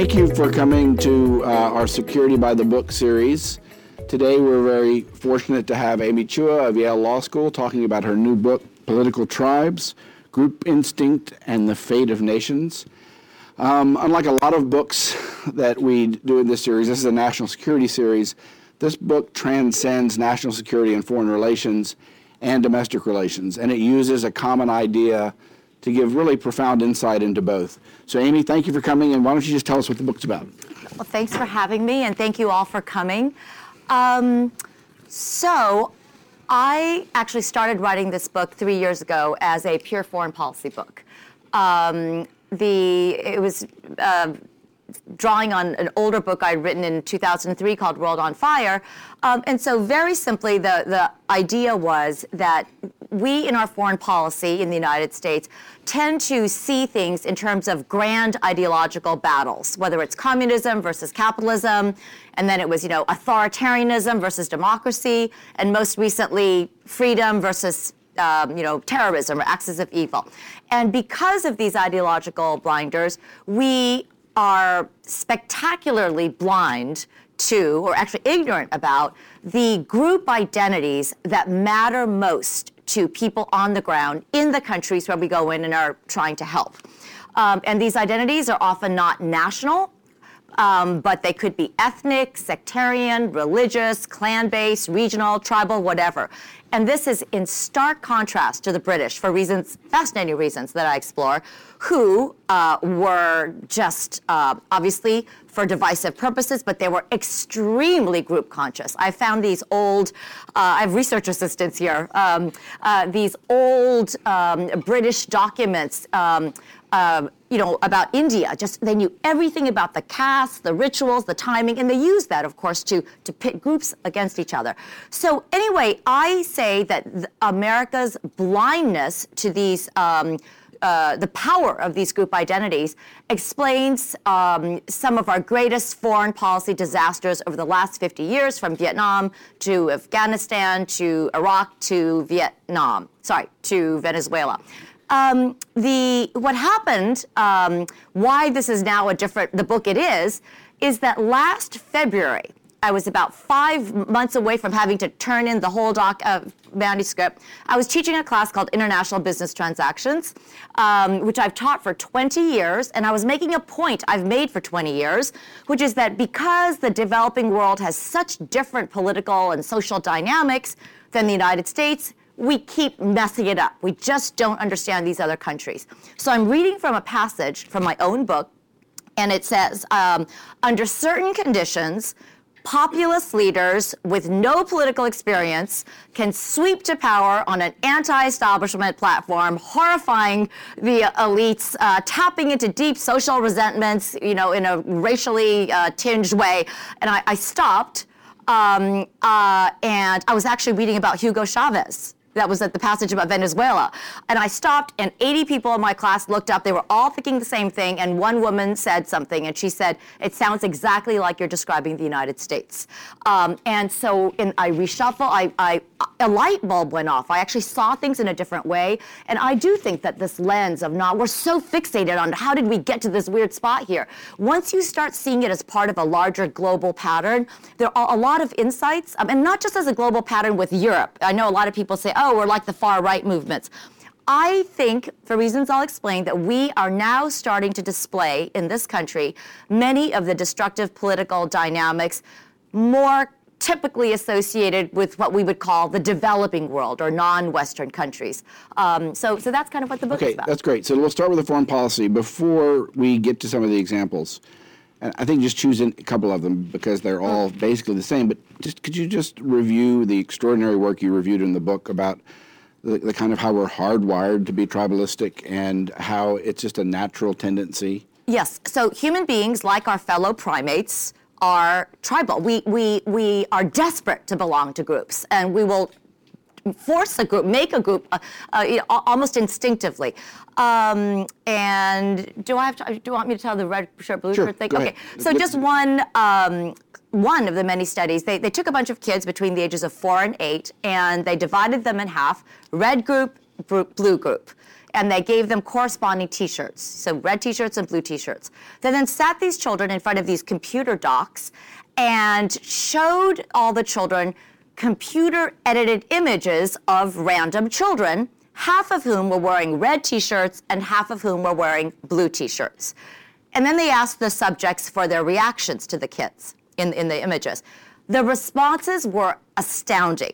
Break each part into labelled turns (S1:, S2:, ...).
S1: Thank you for coming to uh, our Security by the Book series. Today, we're very fortunate to have Amy Chua of Yale Law School talking about her new book, Political Tribes Group Instinct and the Fate of Nations. Um, unlike a lot of books that we do in this series, this is a national security series. This book transcends national security and foreign relations and domestic relations, and it uses a common idea to give really profound insight into both. So, Amy, thank you for coming, and why don't you just tell us what the book's about?
S2: Well, thanks for having me, and thank you all for coming. Um, so, I actually started writing this book three years ago as a pure foreign policy book. Um, the it was uh, drawing on an older book I'd written in 2003 called World on Fire. Um, and so, very simply, the, the idea was that we in our foreign policy in the United States tend to see things in terms of grand ideological battles, whether it's communism versus capitalism, and then it was, you know, authoritarianism versus democracy, and most recently, freedom versus um, you know, terrorism or axis of evil. And because of these ideological blinders, we are spectacularly blind to, or actually ignorant about, the group identities that matter most to people on the ground in the countries where we go in and are trying to help. Um, and these identities are often not national, um, but they could be ethnic, sectarian, religious, clan based, regional, tribal, whatever. And this is in stark contrast to the British for reasons, fascinating reasons that I explore, who uh, were just uh, obviously for divisive purposes, but they were extremely group conscious. I found these old, uh, I have research assistants here, um, uh, these old um, British documents. Um, uh, you know, about India. Just they knew everything about the caste, the rituals, the timing, and they used that, of course, to to pit groups against each other. So anyway, I say that America's blindness to these. Um, uh, the power of these group identities explains um, some of our greatest foreign policy disasters over the last 50 years, from Vietnam to Afghanistan to Iraq to Vietnam, sorry, to Venezuela. Um, the what happened, um, why this is now a different the book it is, is that last February I was about five months away from having to turn in the whole doc uh, manuscript. I was teaching a class called International Business Transactions, um, which I've taught for 20 years, and I was making a point I've made for 20 years, which is that because the developing world has such different political and social dynamics than the United States, we keep messing it up. We just don't understand these other countries. So I'm reading from a passage from my own book, and it says, um, under certain conditions, populist leaders with no political experience can sweep to power on an anti-establishment platform, horrifying the elites, uh, tapping into deep social resentments, you know, in a racially uh, tinged way. And I, I stopped, um, uh, and I was actually reading about Hugo Chavez that was at the passage about Venezuela. And I stopped, and 80 people in my class looked up. They were all thinking the same thing, and one woman said something, and she said, It sounds exactly like you're describing the United States. Um, and so in, I reshuffle, I, I, a light bulb went off. I actually saw things in a different way. And I do think that this lens of not, we're so fixated on how did we get to this weird spot here. Once you start seeing it as part of a larger global pattern, there are a lot of insights, um, and not just as a global pattern with Europe. I know a lot of people say, oh, we're like the far right movements. I think, for reasons I'll explain, that we are now starting to display in this country many of the destructive political dynamics more typically associated with what we would call the developing world or non-Western countries. Um, so, so that's kind of what the book
S1: okay,
S2: is about.
S1: that's great. So we'll start with the foreign policy before we get to some of the examples. And I think just choose a couple of them because they're all basically the same. But just could you just review the extraordinary work you reviewed in the book about the, the kind of how we're hardwired to be tribalistic and how it's just a natural tendency?
S2: Yes. So human beings, like our fellow primates, are tribal. We, we, we are desperate to belong to groups, and we will force a group, make a group, uh, uh, you know, almost instinctively. Um, and do I have to, do you want me to tell the red shirt, blue
S1: Sure,
S2: shirt thing? okay.
S1: ahead.
S2: So just one. Um, one of the many studies, they, they took a bunch of kids between the ages of four and eight, and they divided them in half red group, blue group. and they gave them corresponding T-shirts, so red T-shirts and blue T-shirts. They then sat these children in front of these computer docks and showed all the children computer edited images of random children, half of whom were wearing red t shirts and half of whom were wearing blue t shirts. And then they asked the subjects for their reactions to the kids in, in the images. The responses were astounding.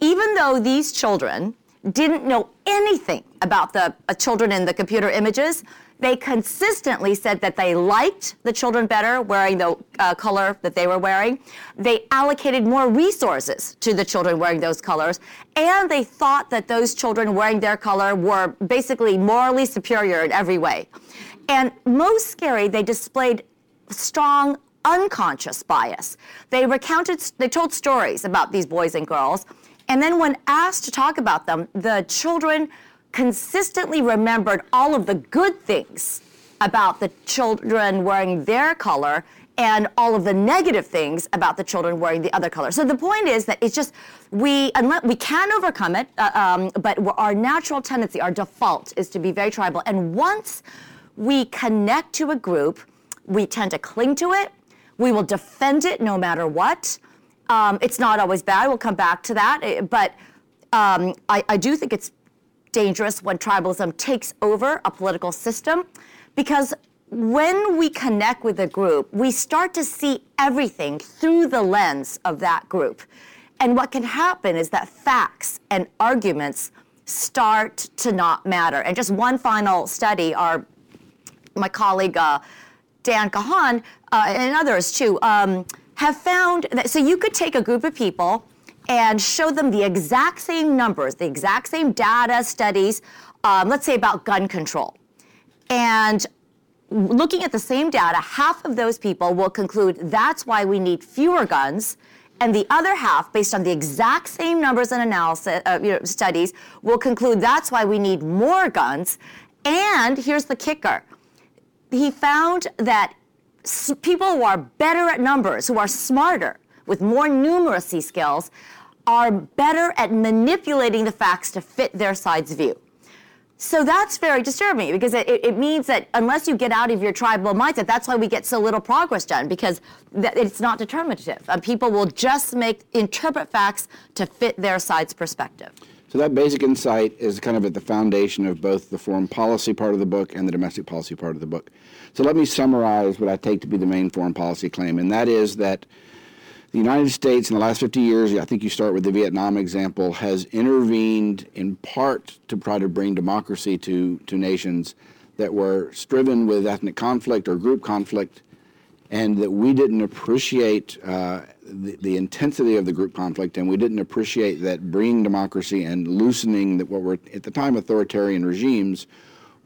S2: Even though these children didn't know anything about the uh, children in the computer images, they consistently said that they liked the children better wearing the uh, color that they were wearing. They allocated more resources to the children wearing those colors, and they thought that those children wearing their color were basically morally superior in every way. And most scary, they displayed strong unconscious bias. They recounted, they told stories about these boys and girls, and then when asked to talk about them, the children consistently remembered all of the good things about the children wearing their color and all of the negative things about the children wearing the other color. So the point is that it's just we unless we can overcome it, uh, um, but our natural tendency, our default, is to be very tribal. And once we connect to a group, we tend to cling to it. We will defend it no matter what. Um, it's not always bad. We'll come back to that, eh, but um, I, I do think it's dangerous when tribalism takes over a political system because when we connect with a group, we start to see everything through the lens of that group. And what can happen is that facts and arguments start to not matter. And just one final study, our my colleague uh, Dan Kahan uh, and others too um, have found that so you could take a group of people and show them the exact same numbers, the exact same data studies, um, let's say about gun control. And looking at the same data, half of those people will conclude that's why we need fewer guns. And the other half, based on the exact same numbers and analysis uh, you know, studies, will conclude that's why we need more guns. And here's the kicker: he found that people who are better at numbers, who are smarter, with more numeracy skills, are better at manipulating the facts to fit their side's view. So that's very disturbing because it, it, means that unless you get out of your tribal mindset, that's why we get so little progress done because it's not determinative. And people will just make interpret facts to fit their side's perspective.
S1: So that basic insight is kind of at the foundation of both the foreign policy part of the book and the domestic policy part of the book. So let me summarize what I take to be the main foreign policy claim, and that is that the United States in the last 50 years, I think you start with the Vietnam example, has intervened in part to try to bring democracy to, to nations that were striven with ethnic conflict or group conflict, and that we didn't appreciate uh, the, the, intensity of the group conflict, and we didn't appreciate that bringing democracy and loosening that what were at the time authoritarian regimes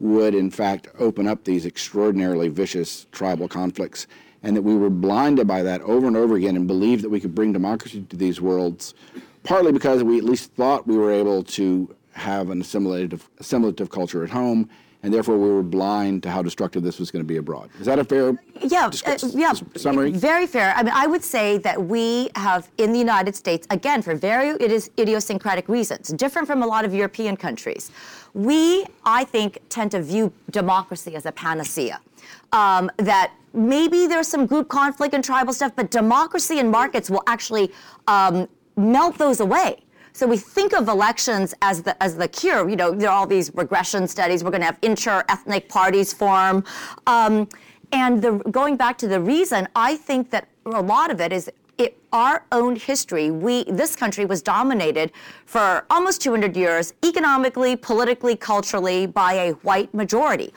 S1: would in fact open up these extraordinarily vicious tribal conflicts and that we were blinded by that over and over again and believed that we could bring democracy to these worlds, partly because we at least thought we were able to have an assimilative, assimilative culture at home, and therefore we were blind to how destructive this was going to be abroad. Is that a fair
S2: yeah, uh, yeah,
S1: summary?
S2: Very fair. I mean, I would say that we have in the United States, again, for very it is idiosyncratic reasons, different from a lot of European countries. We, I think, tend to view democracy as a panacea. Um, that maybe there's some group conflict and tribal stuff, but democracy and markets will actually um, melt those away. So we think of elections as the as the cure. You know, there are all these regression studies. We're going to have inter-ethnic parties form, um, and the, going back to the reason, I think that a lot of it is it, our own history, we this country was dominated for almost 200 years, economically, politically, culturally, by a white majority.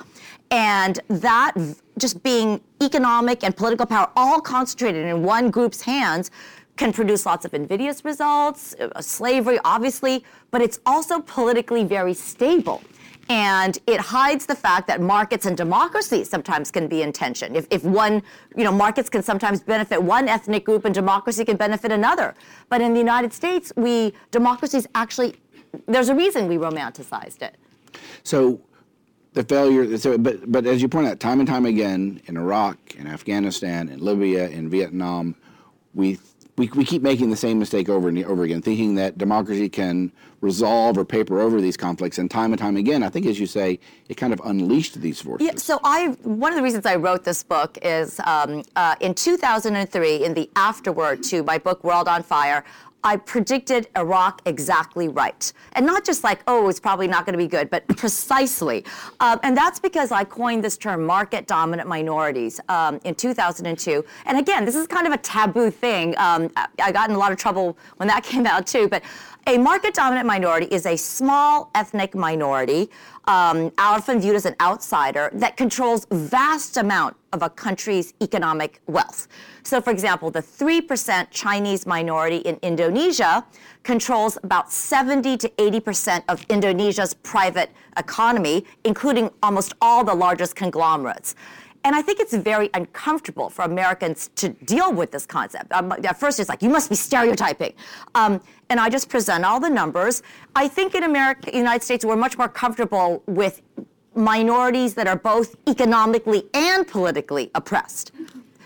S2: And that just being economic and political power all concentrated in one group's hands can produce lots of invidious results, uh, slavery, obviously, but it's also politically very stable. And it hides the fact that markets and democracy sometimes can be in tension. If, if one, you know, markets can sometimes benefit one ethnic group and democracy can benefit another. But in the United States, we, democracy is actually, there's a reason we romanticized it.
S1: So the failure. So, but but as you point out, time and time again in Iraq, in Afghanistan, in Libya, in Vietnam, we we, we keep making the same mistake over and over again, thinking that democracy can resolve or paper over these conflicts. And time and time again, I think, as you say, it kind of unleashed these forces.
S2: Yeah, so I one of the reasons I wrote this book is um, uh, in 2003, in the afterword to my book World on Fire, I predicted Iraq exactly right. And not just like, oh, it's probably not going to be good, but precisely. Um, and that's because I coined this term market dominant minorities um, in 2002. And again, this is kind of a taboo thing. Um, I got in a lot of trouble when that came out too. But a market dominant minority is a small ethnic minority, um, often viewed as an outsider, that controls vast amount of a country's economic wealth. So, for example, the 3% Chinese minority in Indonesia controls about 70 to 80% of Indonesia's private economy, including almost all the largest conglomerates. And I think it's very uncomfortable for Americans to deal with this concept. Um, at first, it's like, you must be stereotyping. Um, and I just present all the numbers. I think in America, United States, we're much more comfortable with minorities that are both economically and politically oppressed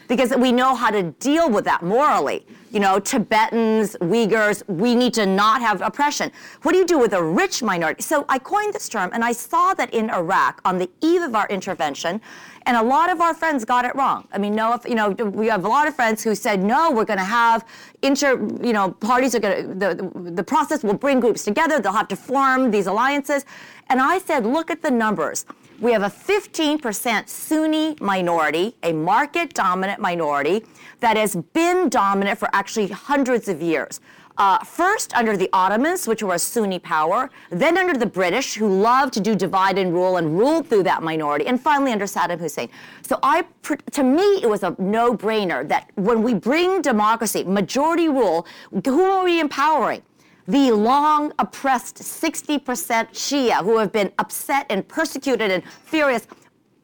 S2: because we know how to deal with that morally. You know, Tibetans, Uyghurs, we need to not have oppression. What do you do with a rich minority? So I coined this term and I saw that in Iraq on the eve of our intervention, and a lot of our friends got it wrong. I mean, no, if, you know, we have a lot of friends who said, no, we're going to have inter, you know, parties are going to, the, the process will bring groups together, they'll have to form these alliances. And I said, look at the numbers we have a 15% Sunni minority, a market dominant minority that has been dominant for actually hundreds of years. Uh, first under the Ottomans, which were a Sunni power, then under the British, who loved to do divide and rule and ruled through that minority, and finally under Saddam Hussein. So I, to me, it was a no-brainer that when we bring democracy, majority rule, who are we empowering? The long oppressed 60% Shia who have been upset and persecuted and furious,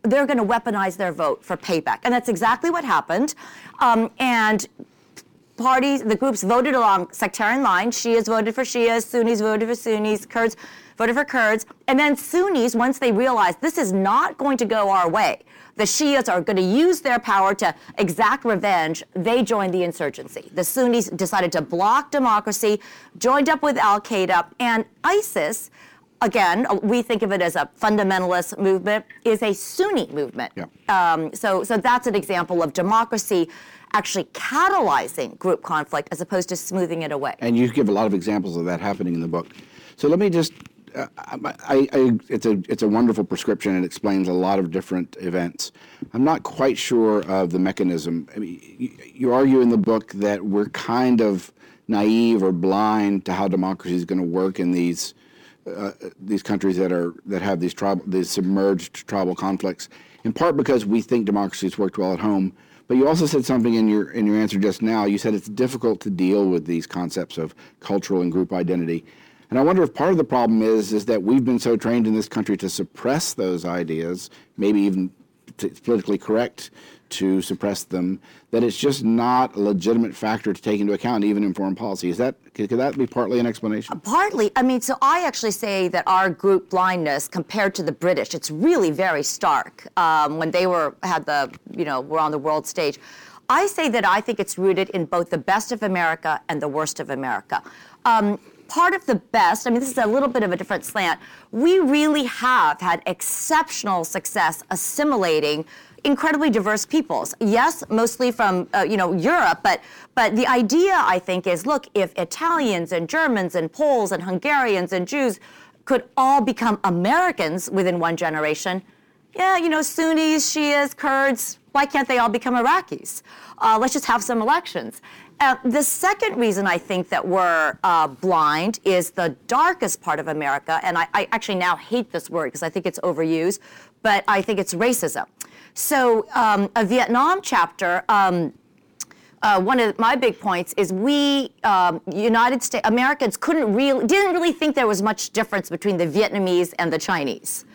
S2: they're going to weaponize their vote for payback. And that's exactly what happened. Um, and parties, the groups voted along sectarian lines. Shias voted for Shias, Sunnis voted for Sunnis, Kurds voted for Kurds. And then Sunnis, once they realized this is not going to go our way, the Shias are going to use their power to exact revenge, they joined the insurgency. The Sunnis decided to block democracy, joined up with Al Qaeda, and ISIS. Again, we think of it as a fundamentalist movement, is a Sunni movement. Yeah. Um, so, so that's an example of democracy actually catalyzing group conflict as opposed to smoothing it away.
S1: And you give a lot of examples of that happening in the book. So let me just I, I, it's a it's a wonderful prescription. It explains a lot of different events. I'm not quite sure of the mechanism. I mean, you, you argue in the book that we're kind of naive or blind to how democracy is going to work in these uh, these countries that are that have these tribal these submerged tribal conflicts. In part because we think democracy has worked well at home. But you also said something in your in your answer just now. You said it's difficult to deal with these concepts of cultural and group identity. And I wonder if part of the problem is is that we've been so trained in this country to suppress those ideas, maybe even it's politically correct to suppress them, that it's just not a legitimate factor to take into account even in foreign policy. Is that could, could that be partly an explanation? Uh,
S2: partly. I mean, so I actually say that our group blindness compared to the British, it's really very stark. Um, when they were had the you know were on the world stage. I say that I think it's rooted in both the best of America and the worst of America. Um, part of the best, I mean, this is a little bit of a different slant, we really have had exceptional success assimilating incredibly diverse peoples. Yes, mostly from uh, you know Europe, but but the idea I think is look if Italians and Germans and Poles and Hungarians and Jews could all become Americans within one generation, yeah, you know Sunnis, Shias, Kurds, why can't they all become Iraqis? Uh, let's just have some elections. Uh, the second reason I think that we're uh, blind is the darkest part of America, and I, I actually now hate this word because I think it's overused, but I think it's racism. So, um, a Vietnam chapter. Um, uh, one of my big points is we um, United States Americans couldn't really didn't really think there was much difference between the Vietnamese and the Chinese.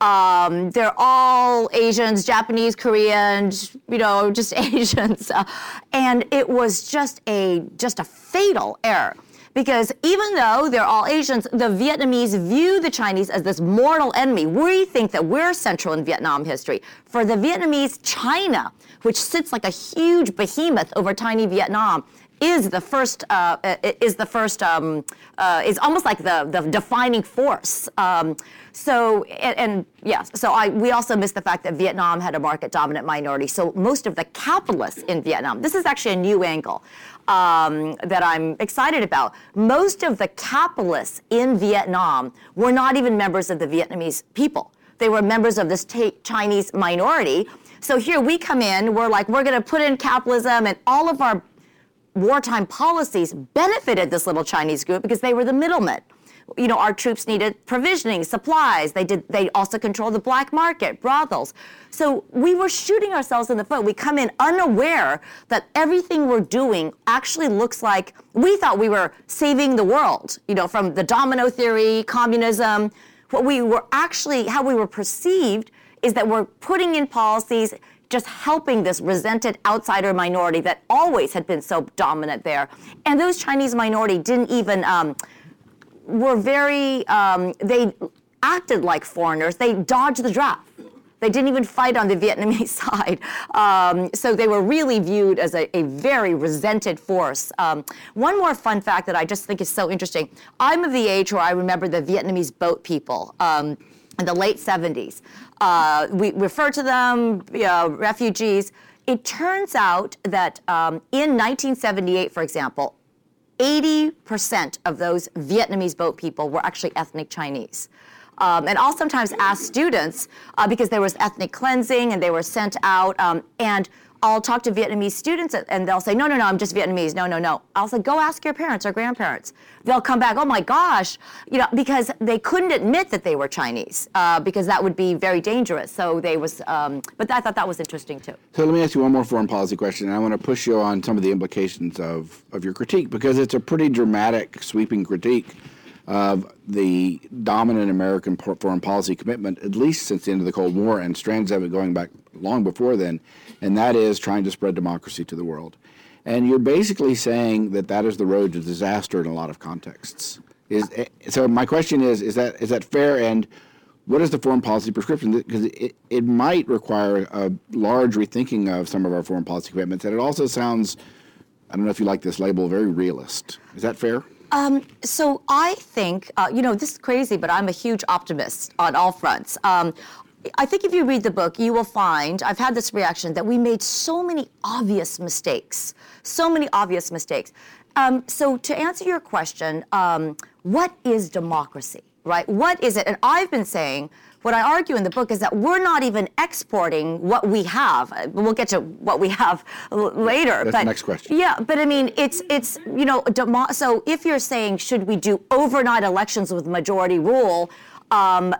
S2: Um, they're all Asians, Japanese, Korean, you know, just Asians, uh, and it was just a just a fatal error. Because even though they're all Asians, the Vietnamese view the Chinese as this mortal enemy. We think that we're central in Vietnam history. For the Vietnamese, China, which sits like a huge behemoth over tiny Vietnam, is the first uh, is the first um, uh, is almost like the the defining force. Um, so and, and yes, so I we also missed the fact that Vietnam had a market dominant minority. So most of the capitalists in Vietnam. This is actually a new angle. Um, that I'm excited about. Most of the capitalists in Vietnam were not even members of the Vietnamese people. They were members of this Chinese minority. So here we come in, we're like, we're going to put in capitalism, and all of our wartime policies benefited this little Chinese group because they were the middlemen. You know, our troops needed provisioning, supplies. They did. They also controlled the black market, brothels. So we were shooting ourselves in the foot. We come in unaware that everything we're doing actually looks like we thought we were saving the world. You know, from the domino theory, communism. What we were actually, how we were perceived, is that we're putting in policies just helping this resented outsider minority that always had been so dominant there. And those Chinese minority didn't even, um, were very, um, they acted like foreigners. They dodged the draft. They didn't even fight on the Vietnamese side. Um, so they were really viewed as a, a very resented force. Um, one more fun fact that I just think is so interesting I'm of the age where I remember the Vietnamese boat people um, in the late 70s. Uh, we refer to them, you know, refugees. It turns out that um, in 1978, for example, 80% of those Vietnamese boat people were actually ethnic Chinese. Um, and I'll sometimes ask students uh, because there was ethnic cleansing and they were sent out. Um, and I'll talk to Vietnamese students and they'll say, no, no, no, I'm just Vietnamese. No, no, no. I'll say, go ask your parents or grandparents. They'll come back, oh my gosh, you know, because they couldn't admit that they were Chinese uh, because that would be very dangerous. So they was, um, but I thought that was interesting too.
S1: So let me ask you one more foreign policy question. And I want to push you on some of the implications of, of your critique because it's a pretty dramatic, sweeping critique of the dominant American foreign policy commitment, at least since the end of the Cold War, and strands of it going back long before then, and that is trying to spread democracy to the world. And you're basically saying that that is the road to disaster in a lot of contexts. Is, eh, so my question is, is that is that fair? And what is the foreign policy prescription? Because it, it might require a large rethinking of some of our foreign policy commitments. And it also sounds, I don't know if you like this label, very realist. Is that fair?
S2: Um, so I think, uh, you know, this is crazy, but I'm a huge optimist on all fronts. Um, I think if you read the book, you will find, I've had this reaction, that we made so many obvious mistakes. So many obvious mistakes. Um, so to answer your question, um, what is democracy, right? What is it? And I've been saying, what I argue in the book is that we're not even exporting what we have. Uh, we'll get to what we have later.
S1: That's
S2: but,
S1: the next question.
S2: Yeah, but I mean, it's it's you know, demo- so if you're saying should we do overnight elections with majority rule? Um,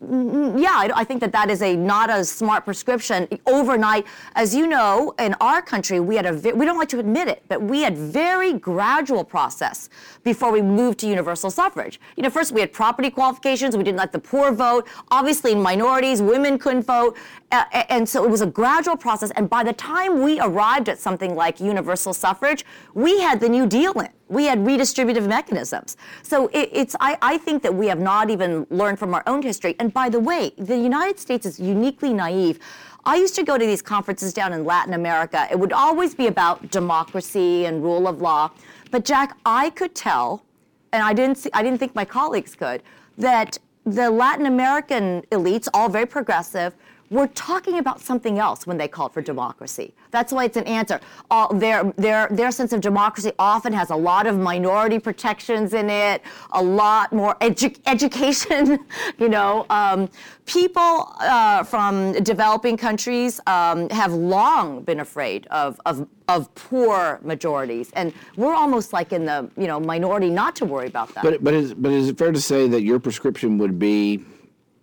S2: yeah, I, think that that is a not a smart prescription overnight. As you know, in our country, we had a we don't like to admit it, but we had very gradual process before we moved to universal suffrage. You know, first we had property qualifications. We didn't let the poor vote. Obviously, minorities, women couldn't vote, uh, and so it was a gradual process. And by the time we arrived at something like universal suffrage, we had the New Deal in we had redistributive mechanisms. So it, it's, I, I think that we have not even learned from our own history. And by the way, the United States is uniquely naive. I used to go to these conferences down in Latin America. It would always be about democracy and rule of law. But Jack, I could tell, and I didn't, see, I didn't think my colleagues could, that the Latin American elites, all very progressive, were talking about something else when they called for democracy. That's why it's an answer. All, their, their, their sense of democracy often has a lot of minority protections in it, a lot more edu- education. you know, um, people uh, from developing countries um, have long been afraid of, of, of poor majorities, and we're almost like in the you know minority not to worry about that.
S1: But but is, but is it fair to say that your prescription would be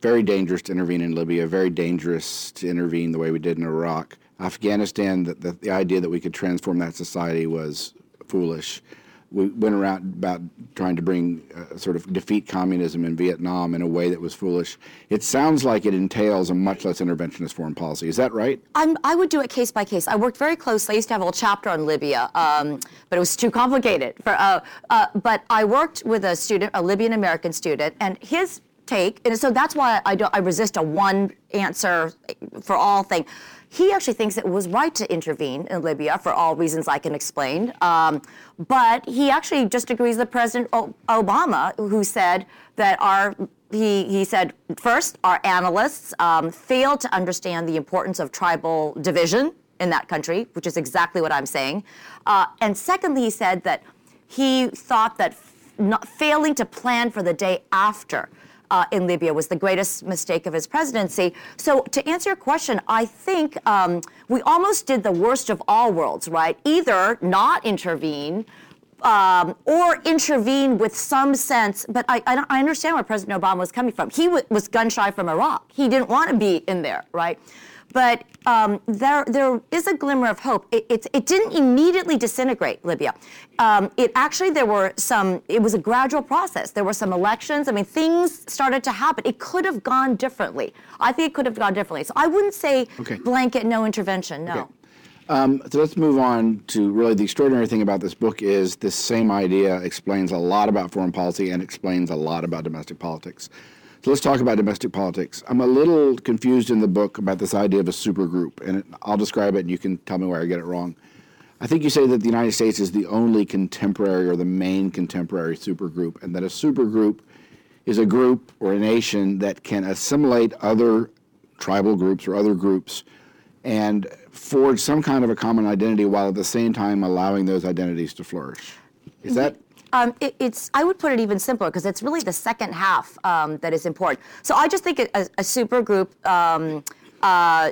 S1: very dangerous to intervene in Libya, very dangerous to intervene the way we did in Iraq. Afghanistan, the, the, the idea that we could transform that society was foolish. We went around about trying to bring uh, sort of defeat communism in Vietnam in a way that was foolish. It sounds like it entails a much less interventionist foreign policy. Is that right?
S2: I'm, i would do it case by case. I worked very closely. I used to have a whole chapter on Libya, um, but it was too complicated. For, uh, uh, but I worked with a student, a Libyan American student, and his take, and so that's why I, I resist a one answer for all thing. He actually thinks it was right to intervene in Libya for all reasons I can explain. Um, but he actually just agrees with President Obama, who said that our he, he said, first, our analysts um, failed to understand the importance of tribal division in that country, which is exactly what I'm saying. Uh, and secondly, he said that he thought that failing to plan for the day after uh, in Libya was the greatest mistake of his presidency. So, to answer your question, I think um, we almost did the worst of all worlds, right? Either not intervene. Um, or intervene with some sense, but I, I, I, understand where President Obama was coming from. He w- was gun shy from Iraq. He didn't want to be in there, right? But um, there, there is a glimmer of hope. It, it, it didn't immediately disintegrate Libya. Um, it actually, there were some, it was a gradual process. There were some elections. I mean, things started to happen. It could have gone differently. I think it could have gone differently. So I wouldn't say okay. blanket no intervention, no. Okay.
S1: Um, so let's move on to really the extraordinary thing about this book is this same idea explains a lot about foreign policy and explains a lot about domestic politics. So let's talk about domestic politics. I'm a little confused in the book about this idea of a supergroup, and I'll describe it and you can tell me where I get it wrong. I think you say that the United States is the only contemporary or the main contemporary supergroup, and that a supergroup is a group or a nation that can assimilate other tribal groups or other groups and forge some kind of a common identity while at the same time allowing those identities to flourish. Is that
S2: um, it, it's, I would put it even simpler because it's really the second half um, that is important. So I just think a, a super group um, uh,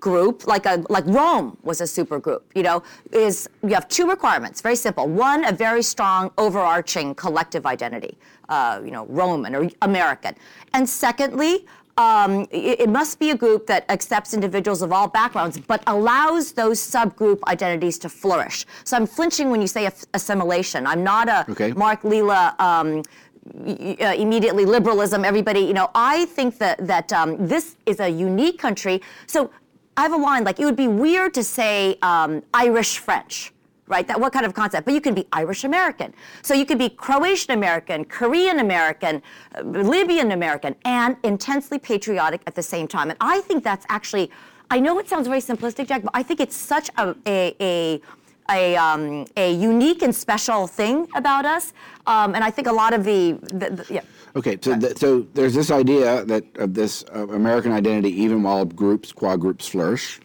S2: group like a like Rome was a super group. You know, is you have two requirements. Very simple. One, a very strong overarching collective identity. Uh, you know, Roman or American. And secondly, um, it, it, must be a group that accepts individuals of all backgrounds, but allows those subgroup identities to flourish. So I'm flinching when you say assimilation. I'm not a okay. Mark Lilla. Um, uh, immediately liberalism, everybody, you know, I think that that um, this is a unique country. So I have a line like it would be weird to say um, Irish French right? That what kind of concept? But you can be Irish American. So you could be Croatian American, Korean American, uh, Libyan American, and intensely patriotic at the same time. And I think that's actually, I know it sounds very simplistic, Jack, but I think it's such a, a, a a, um, a unique and special thing about us, um, and I think a lot of the, the, the yeah.
S1: Okay, so th- so there's this idea that of this uh, American identity, even while groups, quad groups flourish,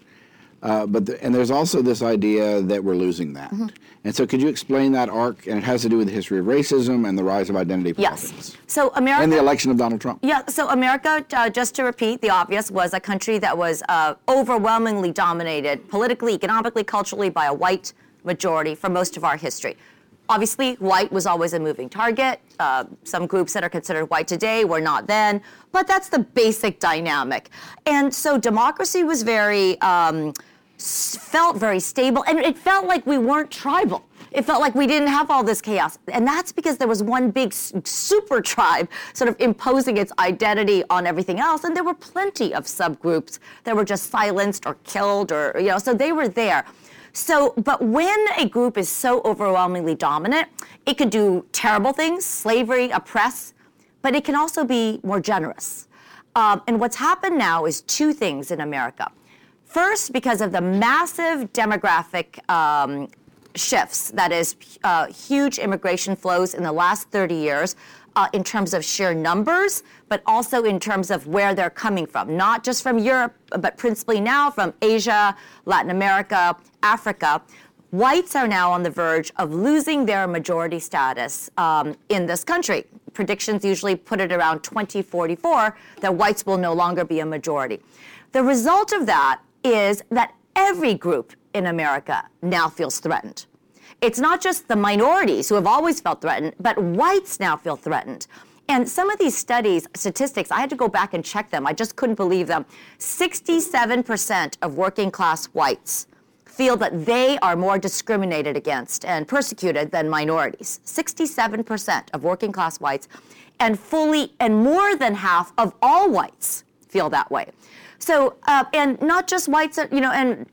S1: uh, but the, and there's also this idea that we're losing that. Mm-hmm. And so, could you explain that arc? And it has to do with the history of racism and the rise of identity politics.
S2: Yes. So America
S1: and the election of Donald Trump.
S2: Yeah. So America, uh, just to repeat the obvious, was a country that was uh, overwhelmingly dominated politically, economically, culturally by a white majority for most of our history. Obviously, white was always a moving target. Uh, some groups that are considered white today were not then, but that's the basic dynamic. And so democracy was very. Um, felt very stable, and it felt like we weren't tribal. It felt like we didn't have all this chaos. And that's because there was one big super tribe sort of imposing its identity on everything else. And there were plenty of subgroups that were just silenced or killed or, you know, so they were there. So, but when a group is so overwhelmingly dominant, it could do terrible things, slavery, oppress, but it can also be more generous. Um, and what's happened now is two things in America. First, because of the massive demographic um, shifts, that is, uh, huge immigration flows in the last 30 years. Uh, in terms of sheer numbers, but also in terms of where they're coming from, not just from Europe, but principally now from Asia, Latin America, Africa. Whites are now on the verge of losing their majority status um, in this country. Predictions usually put it around 2044 that whites will no longer be a majority. The result of that is that every group in America now feels threatened. It's not just the minorities who have always felt threatened, but whites now feel threatened. And some of these studies, statistics, I had to go back and check them. I just couldn't believe them. 67% of working class whites feel that they are more discriminated against and persecuted than minorities. 67% of working class whites, and fully and more than half of all whites feel that way. So, uh, and not just whites, uh, you know, and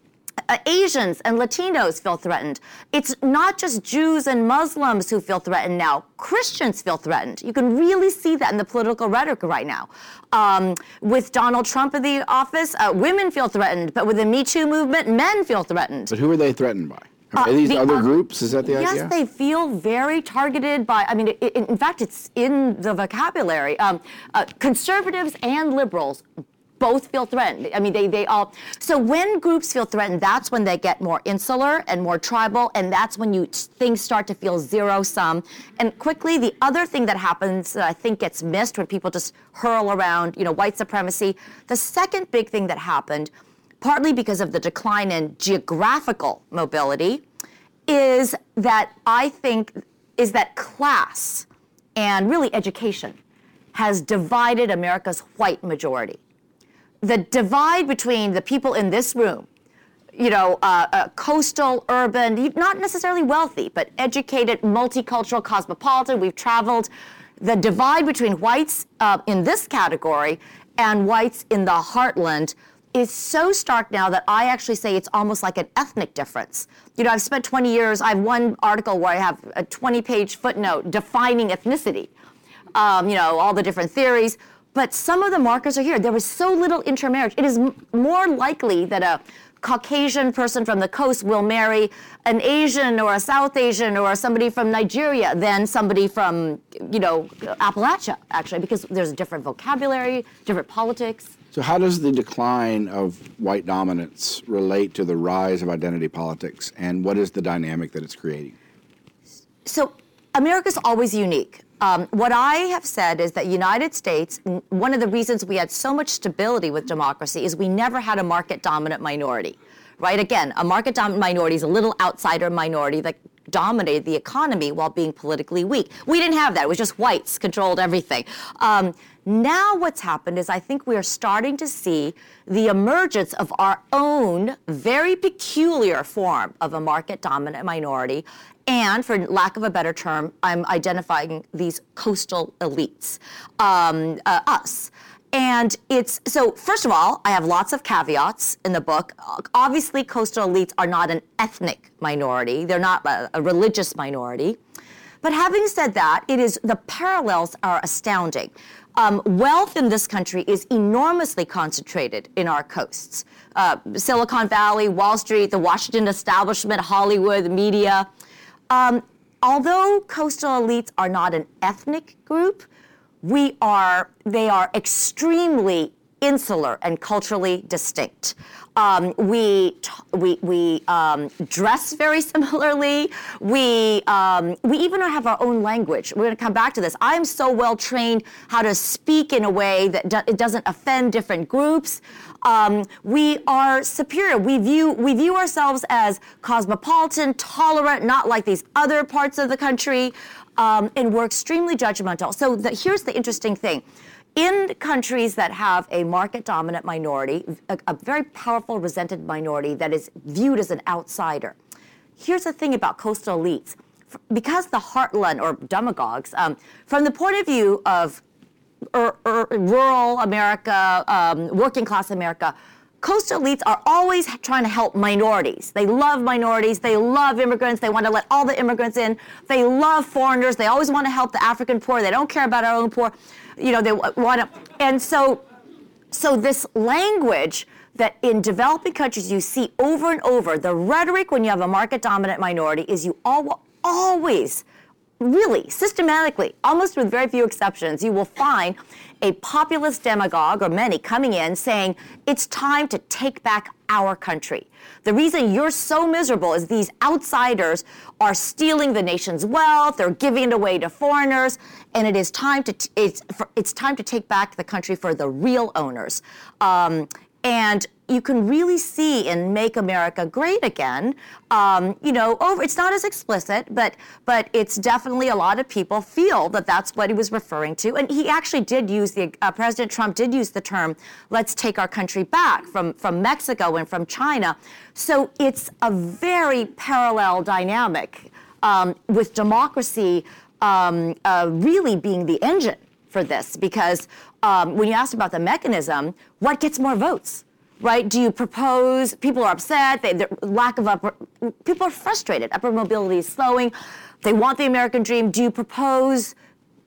S2: uh, Asians and Latinos feel threatened. It's not just Jews and Muslims who feel threatened now. Christians feel threatened. You can really see that in the political rhetoric right now. Um, with Donald Trump in the office, uh, women feel threatened, but with the Me Too movement, men feel threatened.
S1: But who are they threatened by? Are these
S2: the
S1: other
S2: oth-
S1: groups? Is that the idea?
S2: yes, they feel very targeted by, I mean, in fact, it's in the vocabulary. Um, uh, conservatives and liberals both feel threatened. I mean, they, they all. So when groups feel threatened, that's when they get more insular and more tribal, and that's when you things start to feel zero sum. And quickly, the other thing that happens that I think gets missed when people just hurl around, you know, white supremacy. The second big thing that happened, partly because of the decline in geographical mobility, is that I think is that class and really education has divided America's white majority. The divide between the people in this room, you know, uh, uh, coastal, urban, not necessarily wealthy, but educated, multicultural, cosmopolitan. We've traveled. The divide between whites uh, in this category and whites in the heartland is so stark now that I actually say it's almost like an ethnic difference. You know, I've spent 20 years, I have one article where I have a 20 page footnote defining ethnicity, um, you know, all the different theories. But some of the markers are here. There was so little intermarriage. It is m- more likely that a Caucasian person from the coast will marry an Asian or a South Asian or somebody from Nigeria than somebody from, you know, Appalachia, actually, because there's a different vocabulary, different politics.
S1: So, how does the decline of white dominance relate to the rise of identity politics, and what is the dynamic that it's creating?
S2: So America's always unique. Um, what I have said is that United States, one of the reasons we had so much stability with democracy is we never had a market dominant minority, right? Again, a market dominant minority is a little outsider minority that dominated the economy while being politically weak. We didn't have that. It was just whites controlled everything. Um, now, what's happened is I think we are starting to see the emergence of our own very peculiar form of a market dominant minority. And for lack of a better term, I'm identifying these coastal elites, um, uh, us. And it's so, first of all, I have lots of caveats in the book. Obviously, coastal elites are not an ethnic minority, they're not a, a religious minority. But having said that, it is the parallels are astounding. Um, wealth in this country is enormously concentrated in our coasts. Uh, Silicon Valley, Wall Street, the Washington establishment, Hollywood, media. Um, although coastal elites are not an ethnic group, we are they are extremely insular and culturally distinct. Um, we t- we we um, dress very similarly. We um, we even have our own language. We're going to come back to this. I'm so well trained how to speak in a way that do- it doesn't offend different groups. Um, we are superior. We view we view ourselves as cosmopolitan, tolerant, not like these other parts of the country, um, and we're extremely judgmental. So the, here's the interesting thing. In countries that have a market dominant minority, a, a very powerful, resented minority that is viewed as an outsider, here's the thing about coastal elites. Because the heartland or demagogues, um, from the point of view of ur- ur- rural America, um, working class America, coastal elites are always trying to help minorities. They love minorities. They love immigrants. They want to let all the immigrants in. They love foreigners. They always want to help the African poor. They don't care about our own poor. You know, they want to. And so, so this language that in developing countries you see over and over, the rhetoric when you have a market dominant minority is you all, always really systematically, almost with very few exceptions, you will find a populist demagogue or many coming in saying it's time to take back our country. The reason you're so miserable is these outsiders are stealing the nation's wealth, they're giving it away to foreigners, and it is time to t- it's for, it's time to take back the country for the real owners. Um, and you can really see in "Make America Great Again." Um, you know, over it's not as explicit, but but it's definitely a lot of people feel that that's what he was referring to, and he actually did use the uh, President Trump did use the term "Let's take our country back" from from Mexico and from China. So it's a very parallel dynamic um, with democracy um, uh, really being the engine for this because um, when you asked about the mechanism, what gets more votes? Right? Do you propose? People are upset. They, the lack of upper, people are frustrated. Upper mobility is slowing. They want the American dream. Do you propose?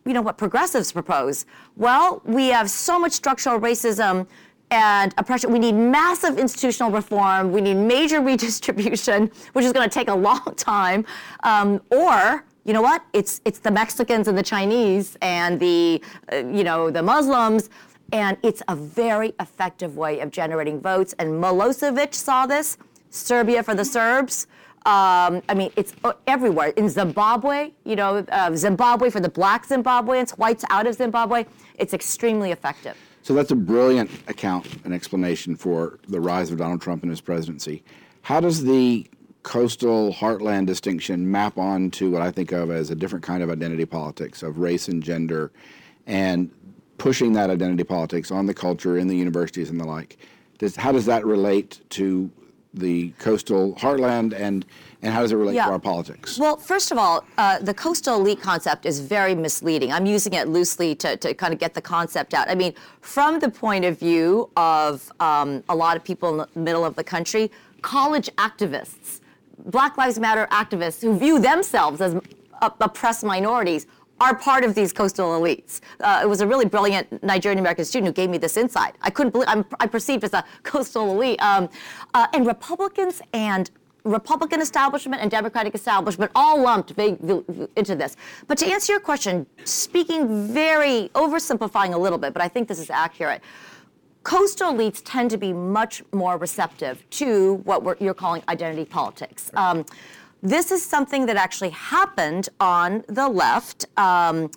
S2: You know what progressives propose? Well, we have so much structural racism and oppression. We need massive institutional reform. We need major redistribution, which is going to take a long time. Um, or you know what? It's it's the Mexicans and the Chinese and the uh, you know the Muslims and it's a very effective way of generating votes. And Milosevic saw this, Serbia for the Serbs. Um, I mean, it's uh, everywhere. In Zimbabwe, you know, uh, Zimbabwe for the black Zimbabweans, whites out of Zimbabwe, it's extremely effective.
S1: So that's a brilliant account and explanation for the rise of Donald Trump and his presidency. How does the coastal heartland distinction map on to what I think of as a different kind of identity politics of race and gender and pushing that identity politics on the culture in the universities and the like. Does, how does that relate to the coastal heartland and and how does it relate yeah. to our politics?
S2: Well, first of all, uh, the coastal elite concept is very misleading. I'm using it loosely to, to kind of get the concept out. I mean, from the point of view of um, a lot of people in the middle of the country, college activists, Black Lives Matter activists who view themselves as oppressed minorities are part of these coastal elites. Uh, it was a really brilliant Nigerian American student who gave me this insight. I couldn't believe I'm, i perceived as a coastal elite. Um, uh, and Republicans and Republican establishment and Democratic establishment all lumped into this. But to answer your question, speaking very oversimplifying a little bit, but I think this is accurate. Coastal elites tend to be much more receptive to what you're calling identity politics. Um, this is something that actually happened on the left. Um,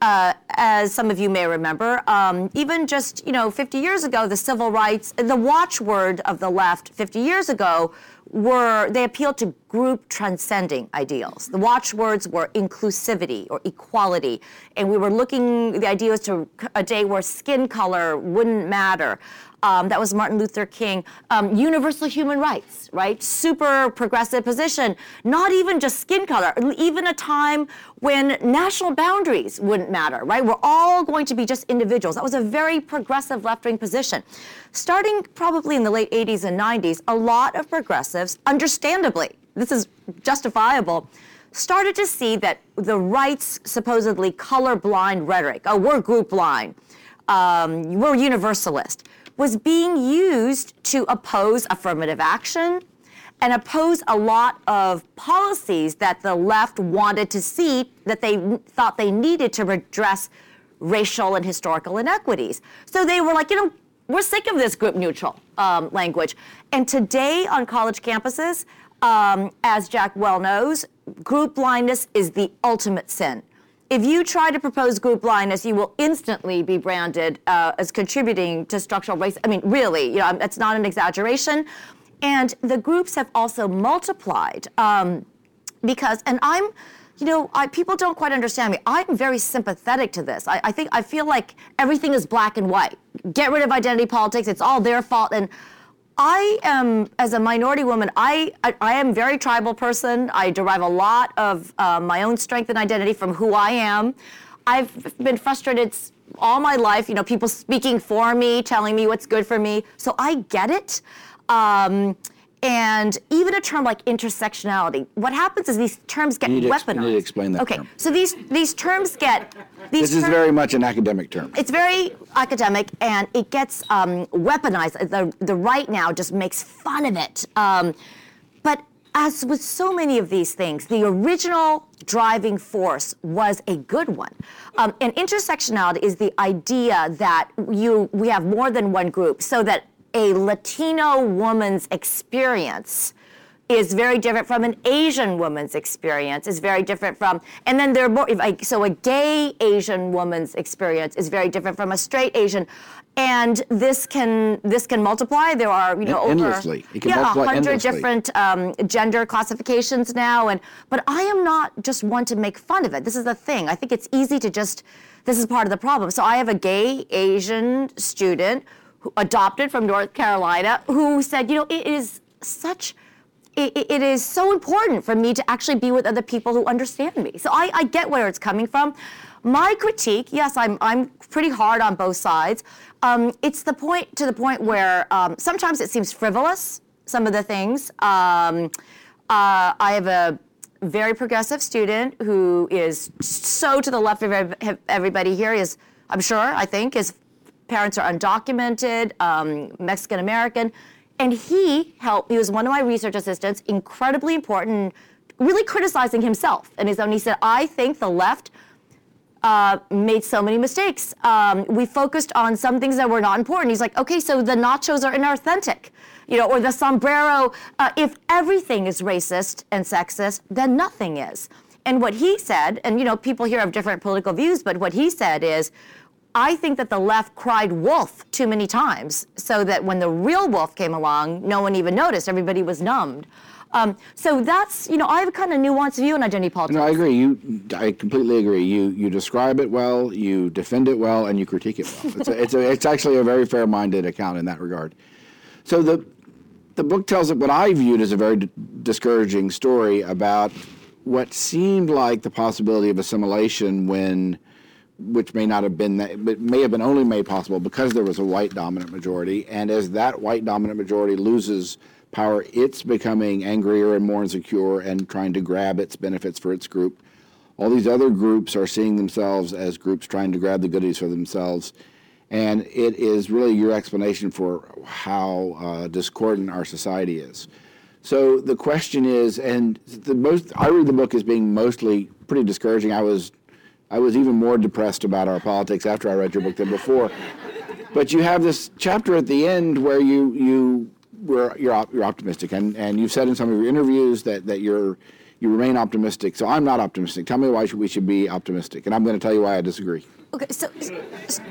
S2: uh, as some of you may remember, um, even just you know 50 years ago, the civil rights, the watchword of the left 50 years ago were they appealed to group transcending ideals. The watchwords were inclusivity or equality, and we were looking. The idea was to a day where skin color wouldn't matter. Um, that was Martin Luther King. Um, universal human rights, right? Super progressive position. Not even just skin color, even a time when national boundaries wouldn't matter, right? We're all going to be just individuals. That was a very progressive left wing position. Starting probably in the late 80s and 90s, a lot of progressives, understandably, this is justifiable, started to see that the right's supposedly colorblind rhetoric, oh, we're group blind, um, we're universalist, was being used to oppose affirmative action and oppose a lot of policies that the left wanted to see that they thought they needed to redress racial and historical inequities. So they were like, you know, we're sick of this group neutral um, language. And today on college campuses, um, as Jack well knows, group blindness is the ultimate sin if you try to propose group blindness, you will instantly be branded uh, as contributing to structural race. I mean, really, you know, it's not an exaggeration. And the groups have also multiplied um, because, and I'm, you know, I, people don't quite understand me. I'm very sympathetic to this. I, I think I feel like everything is black and white. Get rid of identity politics. It's all their fault. And I am, as a minority woman, I, I, I am very tribal person. I derive a lot of uh, my own strength and identity from who I am. I've been frustrated all my life, you know, people speaking for me, telling me what's good for me. So I get it. Um, and even a term like intersectionality, what happens is these terms get
S1: you
S2: need weaponized.
S1: you need to explain that
S2: okay,
S1: term.
S2: so these these terms get these
S1: This is very much an academic term.
S2: It's very academic, and it gets um, weaponized. The the right now just makes fun of it. Um, but as with so many of these things, the original driving force was a good one. Um, and intersectionality is the idea that you we have more than one group, so that a Latino woman's experience is very different from an Asian woman's experience, is very different from, and then there are more, I, so a gay Asian woman's experience is very different from a straight Asian. And this can this can multiply. There are you know
S1: endlessly.
S2: over
S1: it can
S2: yeah
S1: multiply
S2: hundred
S1: endlessly.
S2: different um, gender classifications now. And but I am not just one to make fun of it. This is the thing. I think it's easy to just. This is part of the problem. So I have a gay Asian student adopted from North Carolina, who said, you know, it is such it, it is so important for me to actually be with other people who understand me. So I, I, get where it's coming from. my critique, yes, I'm, I'm pretty hard on both sides. Um, it's the point to the point where um, sometimes it seems frivolous, some of the things. Um, uh, I have a very progressive student who is so to the left of everybody here is, I'm sure, I think, his parents are undocumented, um, Mexican American. And he helped, he was one of my research assistants, incredibly important, really criticizing himself and his own. He said, I think the left uh, made so many mistakes. Um, we focused on some things that were not important. He's like, okay, so the nachos are inauthentic, you know, or the sombrero. Uh, if everything is racist and sexist, then nothing is. And what he said, and you know, people here have different political views, but what he said is, I think that the left cried wolf too many times, so that when the real wolf came along, no one even noticed. Everybody was numbed. Um, so that's, you know, I have a kind of nuanced view on identity politics.
S1: No, I agree. You, I completely agree. You, you describe it well, you defend it well, and you critique it well. It's, a, it's, a, it's actually a very fair-minded account in that regard. So the, the book tells it what I viewed as a very d- discouraging story about what seemed like the possibility of assimilation when which may not have been that, but may have been only made possible because there was a white dominant majority. And as that white dominant majority loses power, it's becoming angrier and more insecure and trying to grab its benefits for its group. All these other groups are seeing themselves as groups trying to grab the goodies for themselves. And it is really your explanation for how uh, discordant our society is. So the question is, and the most I read the book as being mostly pretty discouraging. I was I was even more depressed about our politics after I read your book than before. but you have this chapter at the end where you you were you're you're optimistic, and and you've said in some of your interviews that that you're you remain optimistic. So I'm not optimistic. Tell me why we should be optimistic, and I'm going to tell you why I disagree.
S2: Okay, so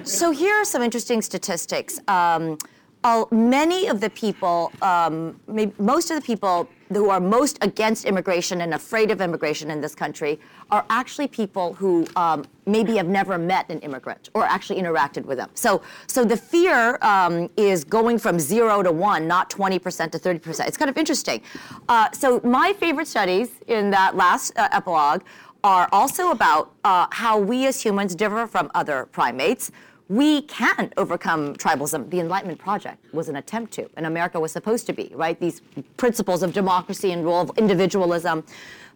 S2: so here are some interesting statistics. Um, all, many of the people, um, most of the people who are most against immigration and afraid of immigration in this country are actually people who um, maybe have never met an immigrant or actually interacted with them. So, so the fear um, is going from zero to one, not 20% to 30%. It's kind of interesting. Uh, so my favorite studies in that last uh, epilogue are also about uh, how we as humans differ from other primates we can overcome tribalism. The Enlightenment Project was an attempt to, and America was supposed to be, right? These principles of democracy and rule of individualism.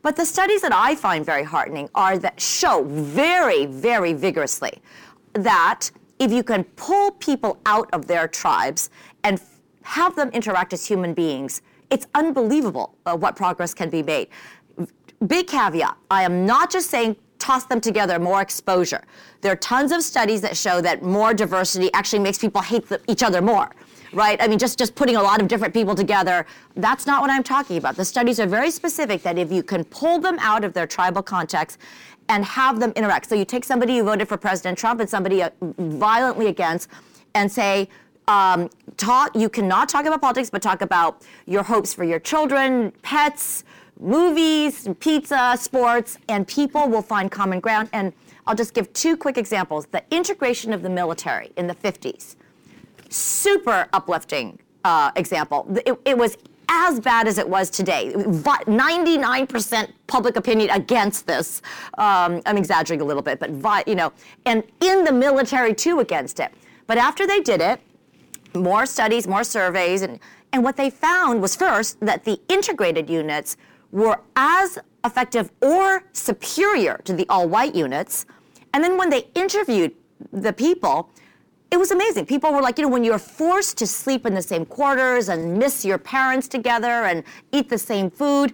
S2: But the studies that I find very heartening are that show very, very vigorously that if you can pull people out of their tribes and have them interact as human beings, it's unbelievable uh, what progress can be made. Big caveat I am not just saying toss them together, more exposure. There are tons of studies that show that more diversity actually makes people hate the, each other more. Right? I mean, just, just putting a lot of different people together, that's not what I'm talking about. The studies are very specific that if you can pull them out of their tribal context and have them interact. So you take somebody who voted for President Trump and somebody uh, violently against and say, um, talk, you cannot talk about politics, but talk about your hopes for your children, pets, movies, pizza, sports, and people will find common ground. And I'll just give two quick examples. The integration of the military in the 50s, super uplifting uh, example. It, it was as bad as it was today. 99% public opinion against this. Um, I'm exaggerating a little bit, but you know, and in the military too against it. But after they did it, more studies, more surveys, and, and what they found was first that the integrated units were as effective or superior to the all white units. And then when they interviewed the people, it was amazing. People were like, you know, when you're forced to sleep in the same quarters and miss your parents together and eat the same food,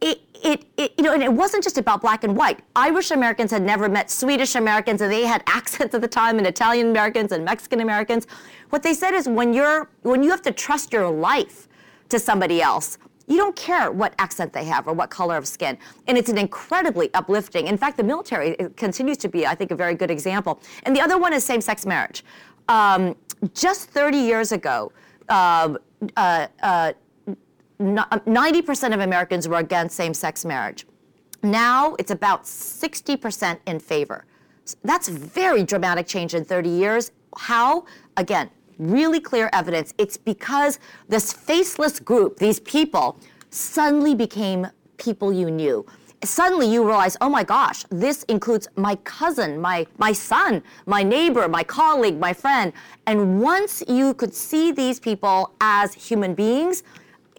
S2: it, it, it, you know, and it wasn't just about black and white. Irish Americans had never met Swedish Americans, and they had accents at the time, and Italian Americans and Mexican Americans. What they said is, when you're, when you have to trust your life to somebody else, you don't care what accent they have or what color of skin. And it's an incredibly uplifting. In fact, the military continues to be, I think, a very good example. And the other one is same sex marriage. Um, just 30 years ago, um, uh, uh, 90% of Americans were against same sex marriage. Now it's about 60% in favor. That's very dramatic change in 30 years. How? Again, really clear evidence. It's because this faceless group, these people, suddenly became people you knew. suddenly you realize, oh my gosh, this includes my cousin, my, my son, my neighbor, my colleague, my friend. And once you could see these people as human beings,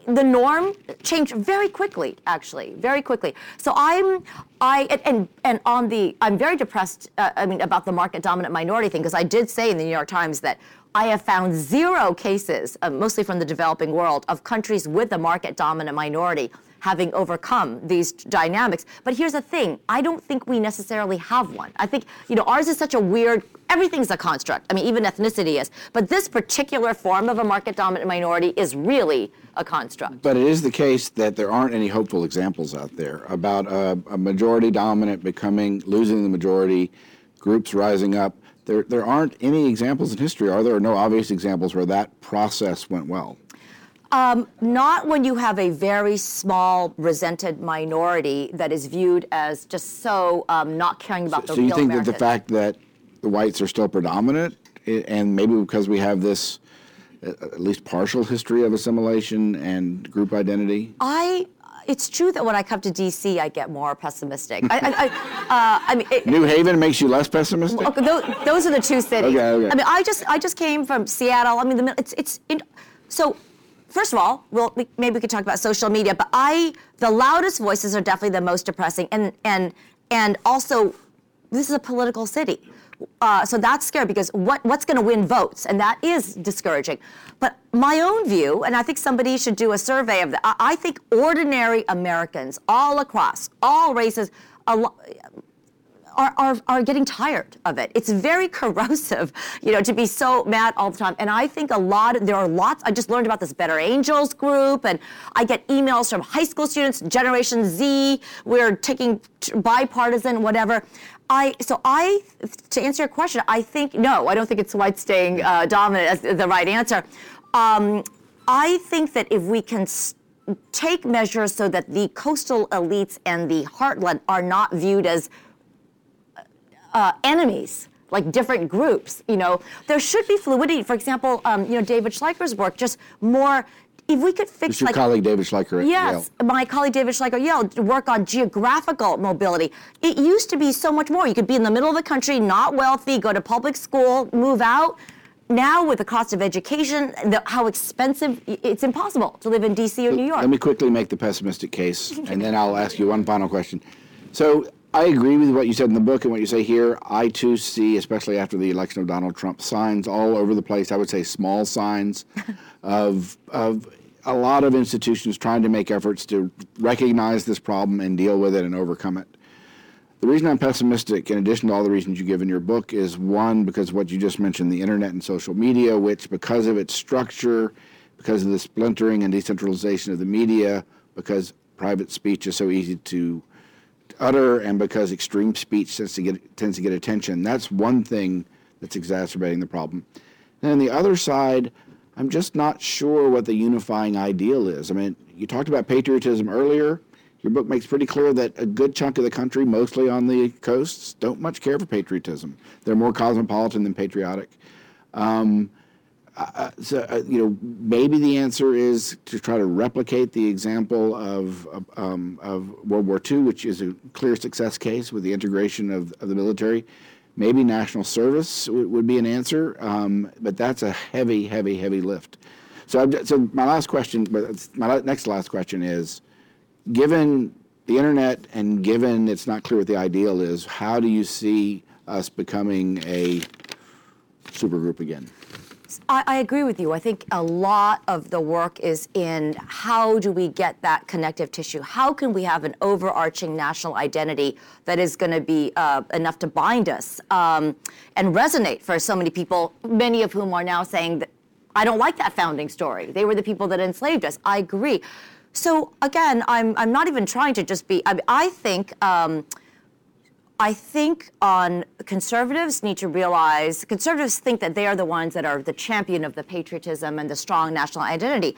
S2: the norm changed very quickly, actually, very quickly. So I'm, I, and, and on the, I'm very depressed, uh, I mean, about the market dominant minority thing, because I did say in the New York Times that I have found zero cases, uh, mostly from the developing world, of countries with a market dominant minority having overcome these dynamics. But here's the thing I don't think we necessarily have one. I think, you know, ours is such a weird, everything's a construct. I mean, even ethnicity is. But this particular form of a market dominant minority is really a construct.
S1: But it is the case that there aren't any hopeful examples out there about a, a majority dominant becoming, losing the majority, groups rising up. There, there aren't any examples in history, are there? No obvious examples where that process went well.
S2: Um, not when you have a very small, resented minority that is viewed as just so um, not caring about
S1: so
S2: the
S1: you
S2: real So you
S1: think
S2: Americans.
S1: that the fact that the whites are still predominant, and maybe because we have this uh, at least partial history of assimilation and group identity?
S2: I, it's true that when I come to DC, I get more pessimistic. I, I, I, uh, I mean, it,
S1: New Haven makes you less pessimistic?
S2: Okay, those, those are the two cities.
S1: Okay, okay.
S2: I mean, I just I just came from Seattle. I mean, the it's it's in, so. First of all, well, we- maybe we could talk about social media, but I the loudest voices are definitely the most depressing, and and and also, this is a political city. Uh, so that's scary because what, what's going to win votes? And that is discouraging. But my own view, and I think somebody should do a survey of that, I, I think ordinary Americans all across, all races, a lo- are, are, are getting tired of it. It's very corrosive, you know, to be so mad all the time. And I think a lot, there are lots, I just learned about this Better Angels group, and I get emails from high school students, Generation Z, we're taking bipartisan, whatever. I, so I, to answer your question, I think, no, I don't think it's white staying uh, dominant as the right answer. Um, I think that if we can take measures so that the coastal elites and the heartland are not viewed as uh, enemies, like different groups. You know, there should be fluidity. For example, um, you know, David Schleicher's work, just more. If we could fix
S1: It's your
S2: like
S1: colleague David Schleicher at
S2: Yes,
S1: Yale.
S2: my colleague David Schleicher Yale work on geographical mobility. It used to be so much more. You could be in the middle of the country, not wealthy, go to public school, move out. Now, with the cost of education, the, how expensive, it's impossible to live in D.C. or New York.
S1: Let me quickly make the pessimistic case, and then I'll ask you one final question. So I agree with what you said in the book and what you say here. I too see, especially after the election of Donald Trump, signs all over the place. I would say small signs of of a lot of institutions trying to make efforts to recognize this problem and deal with it and overcome it. The reason I'm pessimistic, in addition to all the reasons you give in your book, is one, because what you just mentioned, the internet and social media, which, because of its structure, because of the splintering and decentralization of the media, because private speech is so easy to utter, and because extreme speech tends to get, tends to get attention, that's one thing that's exacerbating the problem. And on the other side, I'm just not sure what the unifying ideal is. I mean, you talked about patriotism earlier. Your book makes pretty clear that a good chunk of the country, mostly on the coasts, don't much care for patriotism. They're more cosmopolitan than patriotic. Um, uh, so, uh, you know, maybe the answer is to try to replicate the example of, um, of World War II, which is a clear success case with the integration of, of the military. Maybe national service w- would be an answer, um, but that's a heavy, heavy, heavy lift. So, I'm, so my last question, but my next last question is, given the internet and given it's not clear what the ideal is, how do you see us becoming a supergroup again?
S2: I, I agree with you. I think a lot of the work is in how do we get that connective tissue? How can we have an overarching national identity that is going to be uh, enough to bind us um, and resonate for so many people, many of whom are now saying that I don't like that founding story. They were the people that enslaved us. I agree. So again, I'm, I'm not even trying to just be, I, I think. Um, I think on conservatives need to realize conservatives think that they are the ones that are the champion of the patriotism and the strong national identity.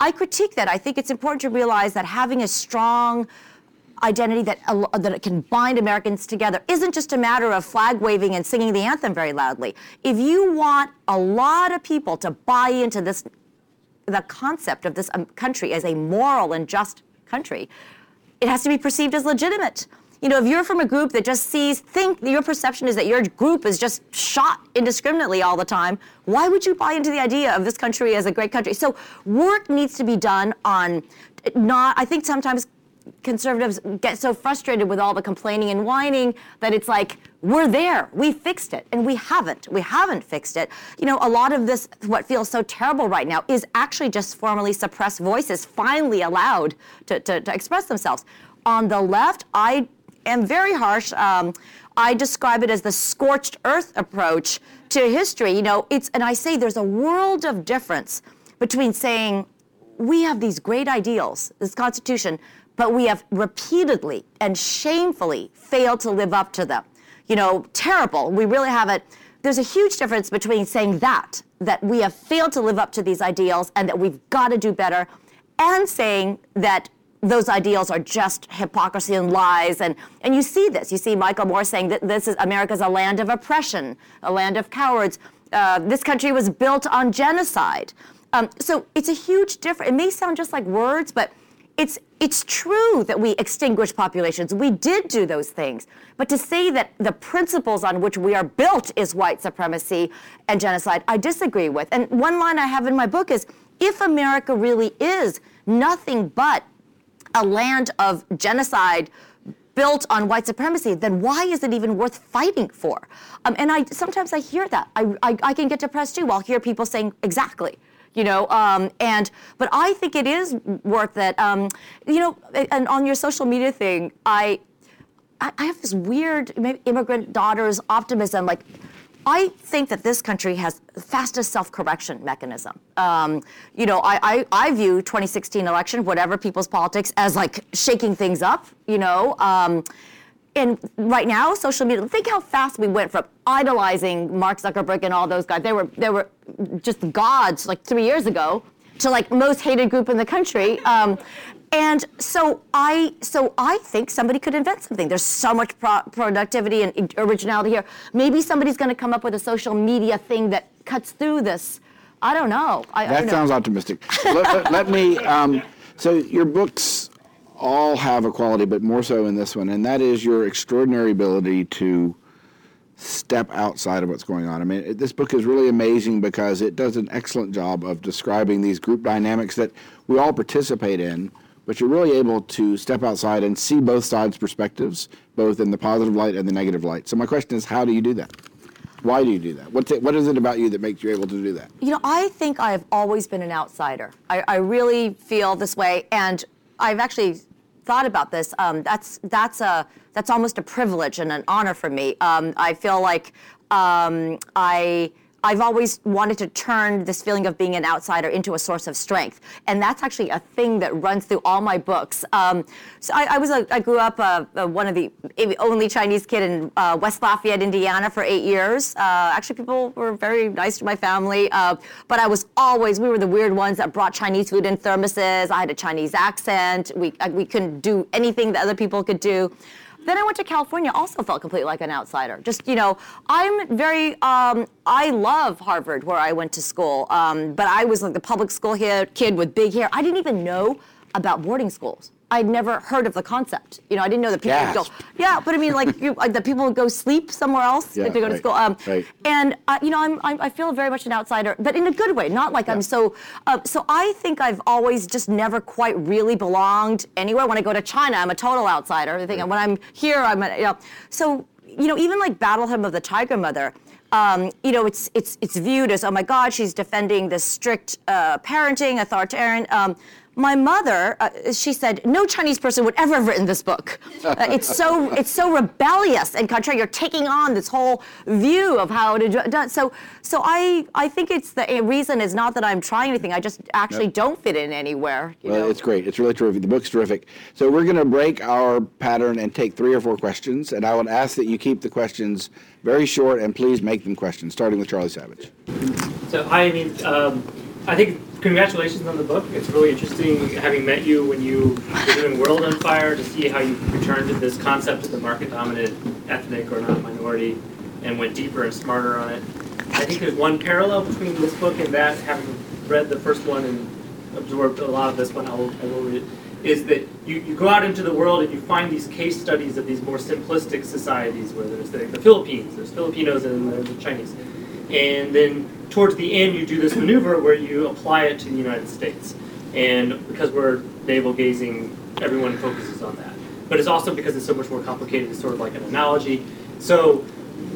S2: I critique that. I think it's important to realize that having a strong identity that al- that can bind Americans together isn't just a matter of flag waving and singing the anthem very loudly. If you want a lot of people to buy into this the concept of this um, country as a moral and just country, it has to be perceived as legitimate. You know, if you're from a group that just sees, think your perception is that your group is just shot indiscriminately all the time, why would you buy into the idea of this country as a great country? So work needs to be done on not, I think sometimes conservatives get so frustrated with all the complaining and whining that it's like we're there we fixed it and we haven't we haven't fixed it you know a lot of this what feels so terrible right now is actually just formerly suppressed voices finally allowed to, to, to express themselves on the left i am very harsh um, i describe it as the scorched earth approach to history you know it's and i say there's a world of difference between saying we have these great ideals, this Constitution, but we have repeatedly and shamefully failed to live up to them. You know, terrible. We really haven't. There's a huge difference between saying that, that we have failed to live up to these ideals and that we've got to do better, and saying that those ideals are just hypocrisy and lies. And, and you see this. You see Michael Moore saying that this is America's a land of oppression, a land of cowards. Uh, this country was built on genocide. Um, so it's a huge difference. It may sound just like words, but it's it's true that we extinguished populations. We did do those things. But to say that the principles on which we are built is white supremacy and genocide, I disagree with. And one line I have in my book is if America really is nothing but a land of genocide built on white supremacy, then why is it even worth fighting for? Um, and I sometimes I hear that. I, I, I can get depressed too. I'll hear people saying exactly you know um, and but i think it is worth it um, you know and on your social media thing i i have this weird immigrant daughter's optimism like I think that this country has the fastest self-correction mechanism. Um, you know, I, I, I, view 2016 election, whatever people's politics, as like shaking things up. You know, um, and right now, social media, think how fast we went from idolizing Mark Zuckerberg and all those guys. They were, they were just gods like three years ago to like most hated group in the country. Um, and so I, so I think somebody could invent something. There's so much pro- productivity and originality here. Maybe somebody's going to come up with a social media thing that cuts through this. I don't know. I,
S1: that
S2: I don't
S1: sounds optimistic. let, let, let, me. Um, so your books all have a quality, but more so in this one, and that is your extraordinary ability to step outside of what's going on. I mean, it, this book is really amazing because it does an excellent job of describing these group dynamics that we all participate in, but you're really able to step outside and see both sides' perspectives, both in the positive light and the negative light. So my question is, how do you do that? Why do you do that? What's it, what is it about you that makes you able to do that?
S2: You know, I think I have always been an outsider. I, I really feel this way, and I've actually thought about this. Um, that's that's a that's almost a privilege and an honor for me. Um, I feel like um, I I've always wanted to turn this feeling of being an outsider into a source of strength, and that's actually a thing that runs through all my books. Um, so I, I, was a, I grew up uh, uh, one of the only Chinese kid in uh, West Lafayette, Indiana, for eight years. Uh, actually, people were very nice to my family, uh, but I was always we were the weird ones that brought Chinese food in thermoses. I had a Chinese accent. We we couldn't do anything that other people could do. Then I went to California, also felt completely like an outsider. Just, you know, I'm very, um, I love Harvard where I went to school, um, but I was like the public school kid with big hair. I didn't even know about boarding schools. I'd never heard of the concept. You know, I didn't know that people would go. Yeah, but I mean, like you, the people would go sleep somewhere else
S1: yeah,
S2: they go
S1: right,
S2: to school. Um,
S1: right.
S2: And uh, you know, I'm, I'm, i feel very much an outsider, but in a good way. Not like. I'm so. Uh, so I think I've always just never quite really belonged anywhere. When I go to China, I'm a total outsider. I think when I'm here, I'm a, you know. So you know, even like Battle Hymn of the Tiger Mother. Um, you know, it's it's it's viewed as oh my God, she's defending this strict uh, parenting, authoritarian. Um, my mother, uh, she said, no Chinese person would ever have written this book. Uh, it's so it's so rebellious and contrary. You're taking on this whole view of how to do. So so I I think it's the reason is not that I'm trying anything. I just actually don't fit in anywhere.
S1: well,
S2: know?
S1: it's great. It's really terrific. The book's terrific. So we're going to break our pattern and take three or four questions, and I would ask that you keep the questions very short and please make them questions, starting with Charlie Savage.
S3: So I mean. Um, I think congratulations on the book. It's really interesting having met you when you were doing World on Fire to see how you returned to this concept of the market-dominant ethnic or non-minority and went deeper and smarter on it. I think there's one parallel between this book and that, having read the first one and absorbed a lot of this one, I will, I will read it, is that you, you go out into the world and you find these case studies of these more simplistic societies where there's the, the Philippines, there's Filipinos and there's the Chinese. And then towards the end, you do this maneuver where you apply it to the United States. And because we're navel gazing, everyone focuses on that. But it's also because it's so much more complicated, it's sort of like an analogy. So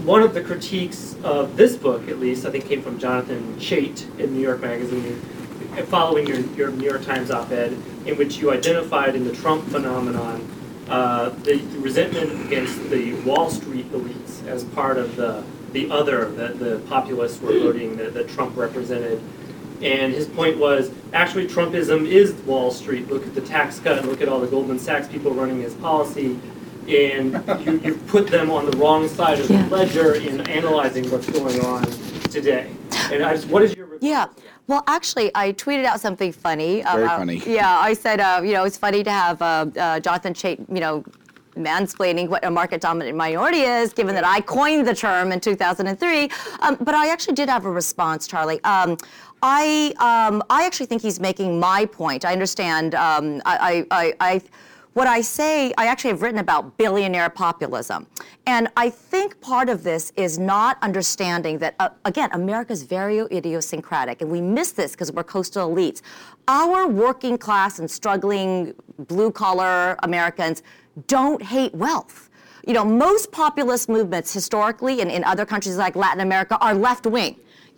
S3: one of the critiques of this book, at least, I think came from Jonathan Chait in New York Magazine, following your, your New York Times op-ed, in which you identified in the Trump phenomenon uh, the resentment against the Wall Street elites as part of the the other that the populists were voting that, that Trump represented. And his point was actually Trumpism is Wall Street. Look at the tax cut and look at all the Goldman Sachs people running his policy. And you, you put them on the wrong side of
S2: Yeah.
S3: the ledger in analyzing what's going on today. And I just, what is your
S2: Yeah. Well, actually, I tweeted out something funny.
S1: Very
S2: about-
S1: funny.
S2: Yeah, I said, uh, you know, it's funny to have uh, uh, Jonathan Chait, you know, mansplaining what a market dominant minority is, given that I coined the term in 2003. Um, but I actually did have a response, Charlie. Um, I, um, I actually think he's making my point. I understand. Um, I, I, I, I what I say, I actually have written about billionaire populism. And I think part of this is not understanding that, uh, again, is very idiosyncratic, and we miss this because we're coastal elites. Our working class and struggling blue collar Americans don't hate wealth. You know, most populist movements historically and in other countries like Latin America are left wing.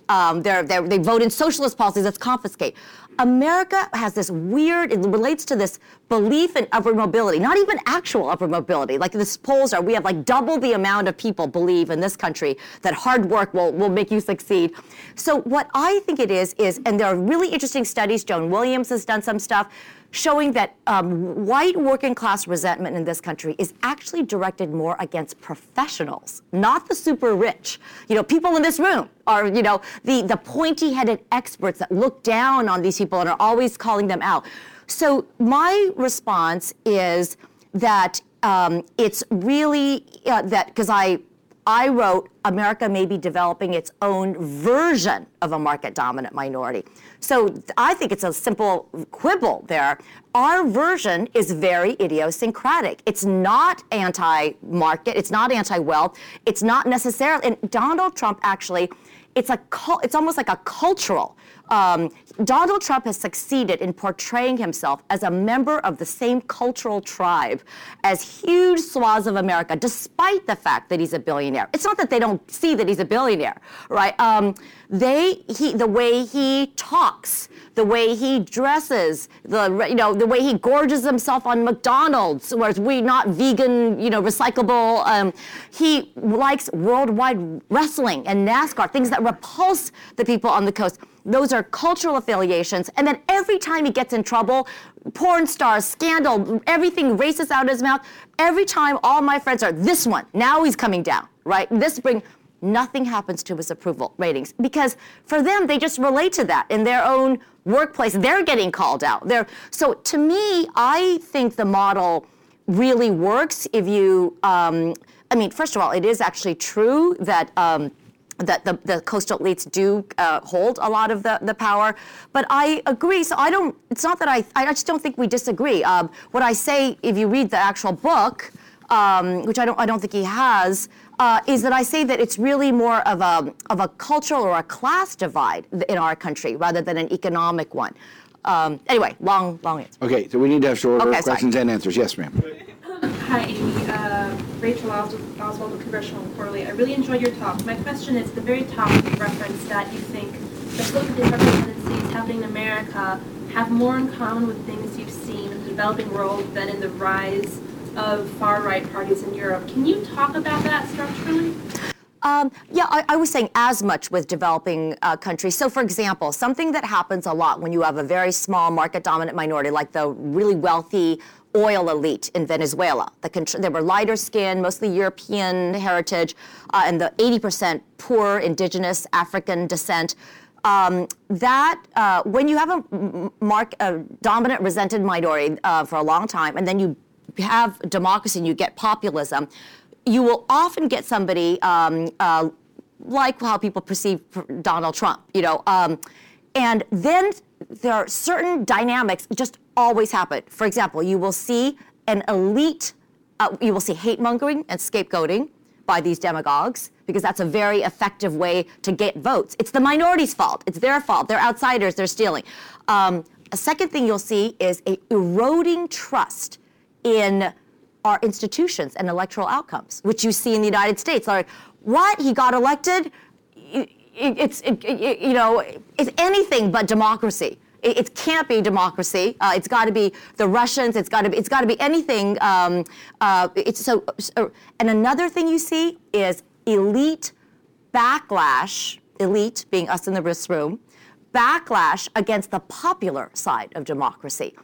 S2: Um, they're, they're, they vote in socialist policies that's confiscate. America has this weird, it relates to this belief in upward mobility, not even actual upward mobility. Like this polls are, we have like double the amount of people believe in this country that hard work will, will make you succeed. So what I think it is, is, and there are really interesting studies, Joan Williams has done some stuff, showing that um, white working class resentment in this country is actually directed more against professionals, not the super rich. You know, people in this room are, you know, the, the pointy headed experts that look down on these people and are always calling them out. So my response is that um, it's really uh, that because I I wrote America may be developing its own version of a market dominant minority. So I think it's a simple quibble there. Our version is very idiosyncratic. It's not anti market, it's not anti wealth, it's not necessarily, and Donald Trump actually, it's, a, it's almost like a cultural. Um, Donald Trump has succeeded in portraying himself as a member of the same cultural tribe as huge swaths of America, despite the fact that he's a billionaire. It's not that they don't see that he's a billionaire, right? Um, they, he, the way he talks, the way he dresses, the you know the way he gorges himself on McDonald's, whereas we not vegan, you know, recyclable. Um, he likes worldwide wrestling and NASCAR, things that repulse the people on the coast. Those are cultural affiliations, and then every time he gets in trouble, porn stars, scandal, everything races out of his mouth. Every time, all my friends are this one. Now he's coming down, right? This bring nothing happens to his approval ratings because for them they just relate to that in their own workplace they're getting called out they're, so to me i think the model really works if you um, i mean first of all it is actually true that um, that the, the coastal elites do uh, hold a lot of the, the power. But I agree. So I don't, it's not that I, I just don't think we disagree. Um, what I say, if you read the actual book, um, which I don't, I don't think he has, uh, is that I say that it's really more of a, of a cultural or a class divide in our country rather than an economic one. Um, anyway, long, long answer.
S1: Okay, so we need to have shorter
S2: Okay, sorry.
S1: questions and answers. Yes, ma'am.
S4: Hi, Amy. Uh, Rachel Oswald of Congressional Quarterly. I really enjoyed your talk. My question is, the very top, reference that you think the political tendencies happening in America have more in common with things you've seen in the developing world than in the rise of far-right parties in Europe. Can you talk about that structurally?
S2: Um, yeah, I, I was saying as much with developing uh, countries. So, for example, something that happens a lot when you have a very small market dominant minority, like the really wealthy oil elite in Venezuela. The they were lighter skinned, mostly European heritage, uh, and the 80% poor, indigenous, African descent. Um, that uh, when you have a mark, a dominant, resented minority uh, for a long time, and then you have democracy and you get populism, you will often get somebody um, uh, like how people perceive Donald Trump, you know, um, and then there are certain dynamics just always happen. For example, you will see an elite, uh, you will see hate mongering and scapegoating by these demagogues because that's a very effective way to get votes. It's the minority's fault. It's their fault. They're outsiders. They're stealing. Um, a second thing you'll see is a eroding trust in our institutions and electoral outcomes, which you see in the United States. Like, what? He got elected? It's, it- it- you know, it's anything but democracy. It, it can't be democracy. Uh, it's got to be the Russians. It's got to be. It's got to be anything. Um, uh, it's so. And another thing you see is elite backlash. Elite being us in this room, backlash against the popular side of democracy.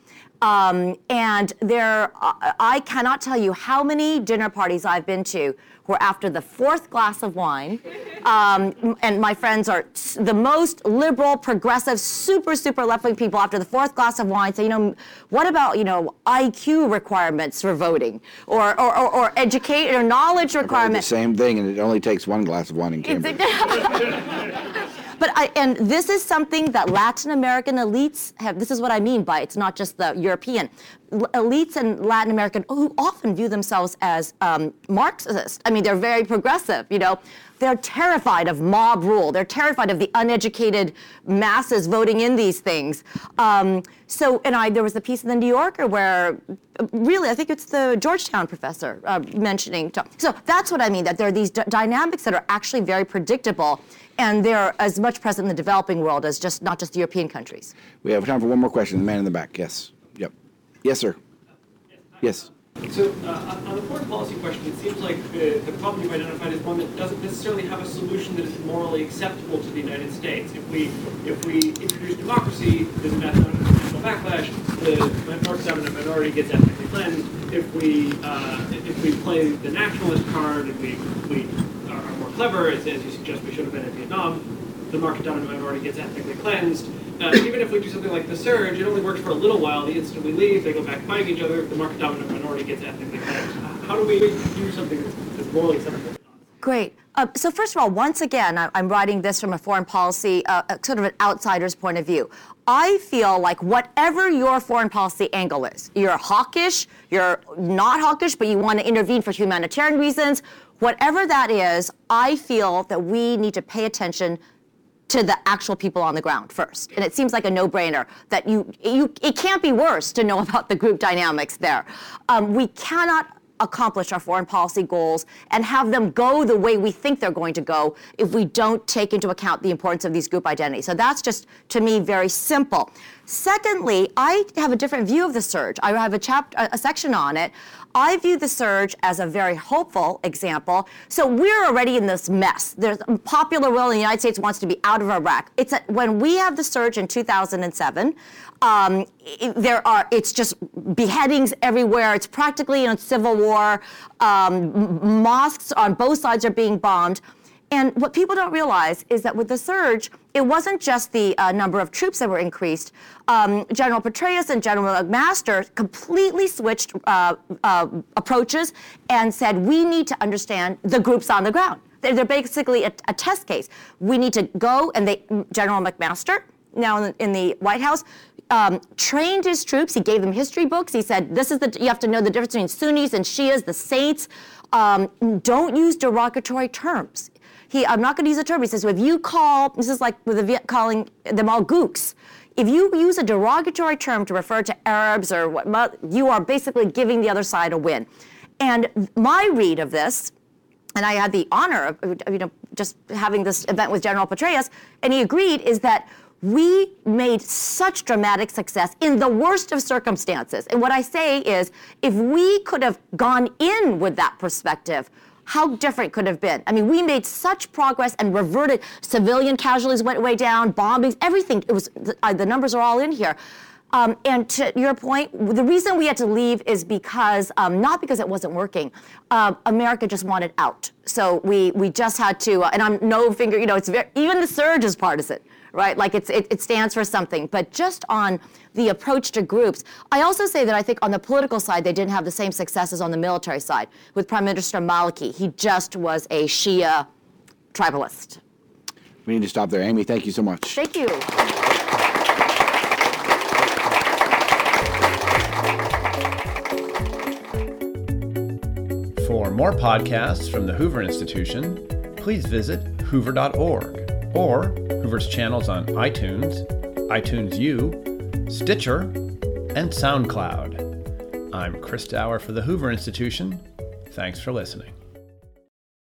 S2: Um, and there, I I cannot tell you how many dinner parties I've been to where after the fourth glass of wine, um, and my friends are the most liberal, progressive, super, super left-wing people after the fourth glass of wine say, you know, what about, you know, IQ requirements for voting or, or, or, or educate or knowledge
S1: The
S2: requirements?
S1: same thing, and it only takes one glass of wine in Cambridge.
S2: But I, and this is something that Latin American elites have. This is what I mean by it's not just the European elites in Latin American who often view themselves as um, Marxist. I mean, they're very progressive. You know, they're terrified of mob rule. They're terrified of the uneducated masses voting in these things. Um, so, and I there was a piece in the New Yorker where, really, I think it's the Georgetown professor uh, mentioning. So that's what I mean. That there are these dynamics that are actually very predictable and they're as much present in the developing world as just not just European countries.
S1: We have time for one more question. The man in the back. Yes. Yes, sir. Yes.
S5: So, uh, on the foreign policy question, it seems like the, the problem you've identified is one that doesn't necessarily have a solution that is morally acceptable to the United States. If we, if we introduce democracy, there's a national backlash, the North dominant minority gets ethnically cleansed. If we, uh, if we play the nationalist card, if we, we are more clever, as, as you suggest we should have been in Vietnam, the market dominant minority gets ethnically cleansed. Even if we do something like the surge, it only works for a little while. The instant we leave, they go back fighting each other. The market dominant minority gets ethnically cleansed. How do we do something that's, morally acceptable?
S2: Great. Uh, so first of all, once again, I, I'm writing this from a foreign policy, uh, sort of an outsider's point of view. I feel like whatever your foreign policy angle is, you're hawkish, you're not hawkish, but you want to intervene for humanitarian reasons, whatever that is, I feel that we need to pay attention to the actual people on the ground first. And it seems like a no-brainer that you, you it can't be worse to know about the group dynamics there. Um, we cannot accomplish our foreign policy goals and have them go the way we think they're going to go if we don't take into account the importance of these group identities. So that's just, to me, very simple. Secondly, I have a different view of the surge. I have a chapter, a section on it. I view the surge as a very hopeful example. So we're already in this mess. There's popular will in the United States wants to be out of Iraq. It's a, when we have the surge in 2007. Um, it- there are it's just beheadings everywhere. It's practically a civil war. Um, mosques on both sides are being bombed. And what people don't realize is that with the surge, it wasn't just the uh, number of troops that were increased. Um, General Petraeus and General McMaster completely switched uh, uh, approaches and said, we need to understand the groups on the ground. They're, they're basically a, a test case. We need to go, and they, General McMaster, now in the, in the White House, um, trained his troops. He gave them history books. He said, "This is the you have to know the difference between Sunnis and Shias, the saints. Um, don't use derogatory terms." He, I'm not going to use a term. He says, "If you call this is like with the calling them all gooks." If you use a derogatory term to refer to Arabs or what, you are basically giving the other side a win. And my read of this and I had the honor of you know just having this event with General Petraeus, and he agreed is that we made such dramatic success in the worst of circumstances. And what I say is, if we could have gone in with that perspective, how different could have been? I mean, we made such progress and reverted. Civilian casualties went way down, bombings, everything. It was the, uh, the numbers are all in here. Um, and to your point, the reason we had to leave is because um, not because it wasn't working. Uh, America just wanted out, so we we just had to. Uh, and I'm no finger, you know, it's very, even the surge is partisan, right? Like it, it stands for something. But just on the approach to groups, I also say that I think on the political side, they didn't have the same success as on the military side with Prime Minister Maliki. He just was a Shia tribalist.
S1: We need to stop there. Amy, thank you so much.
S2: Thank you.
S6: For more podcasts from the Hoover Institution, please visit hoover.org or Hoover's channels on iTunes, iTunes U, Stitcher, and SoundCloud. I'm Chris Dower for the Hoover Institution. Thanks for listening.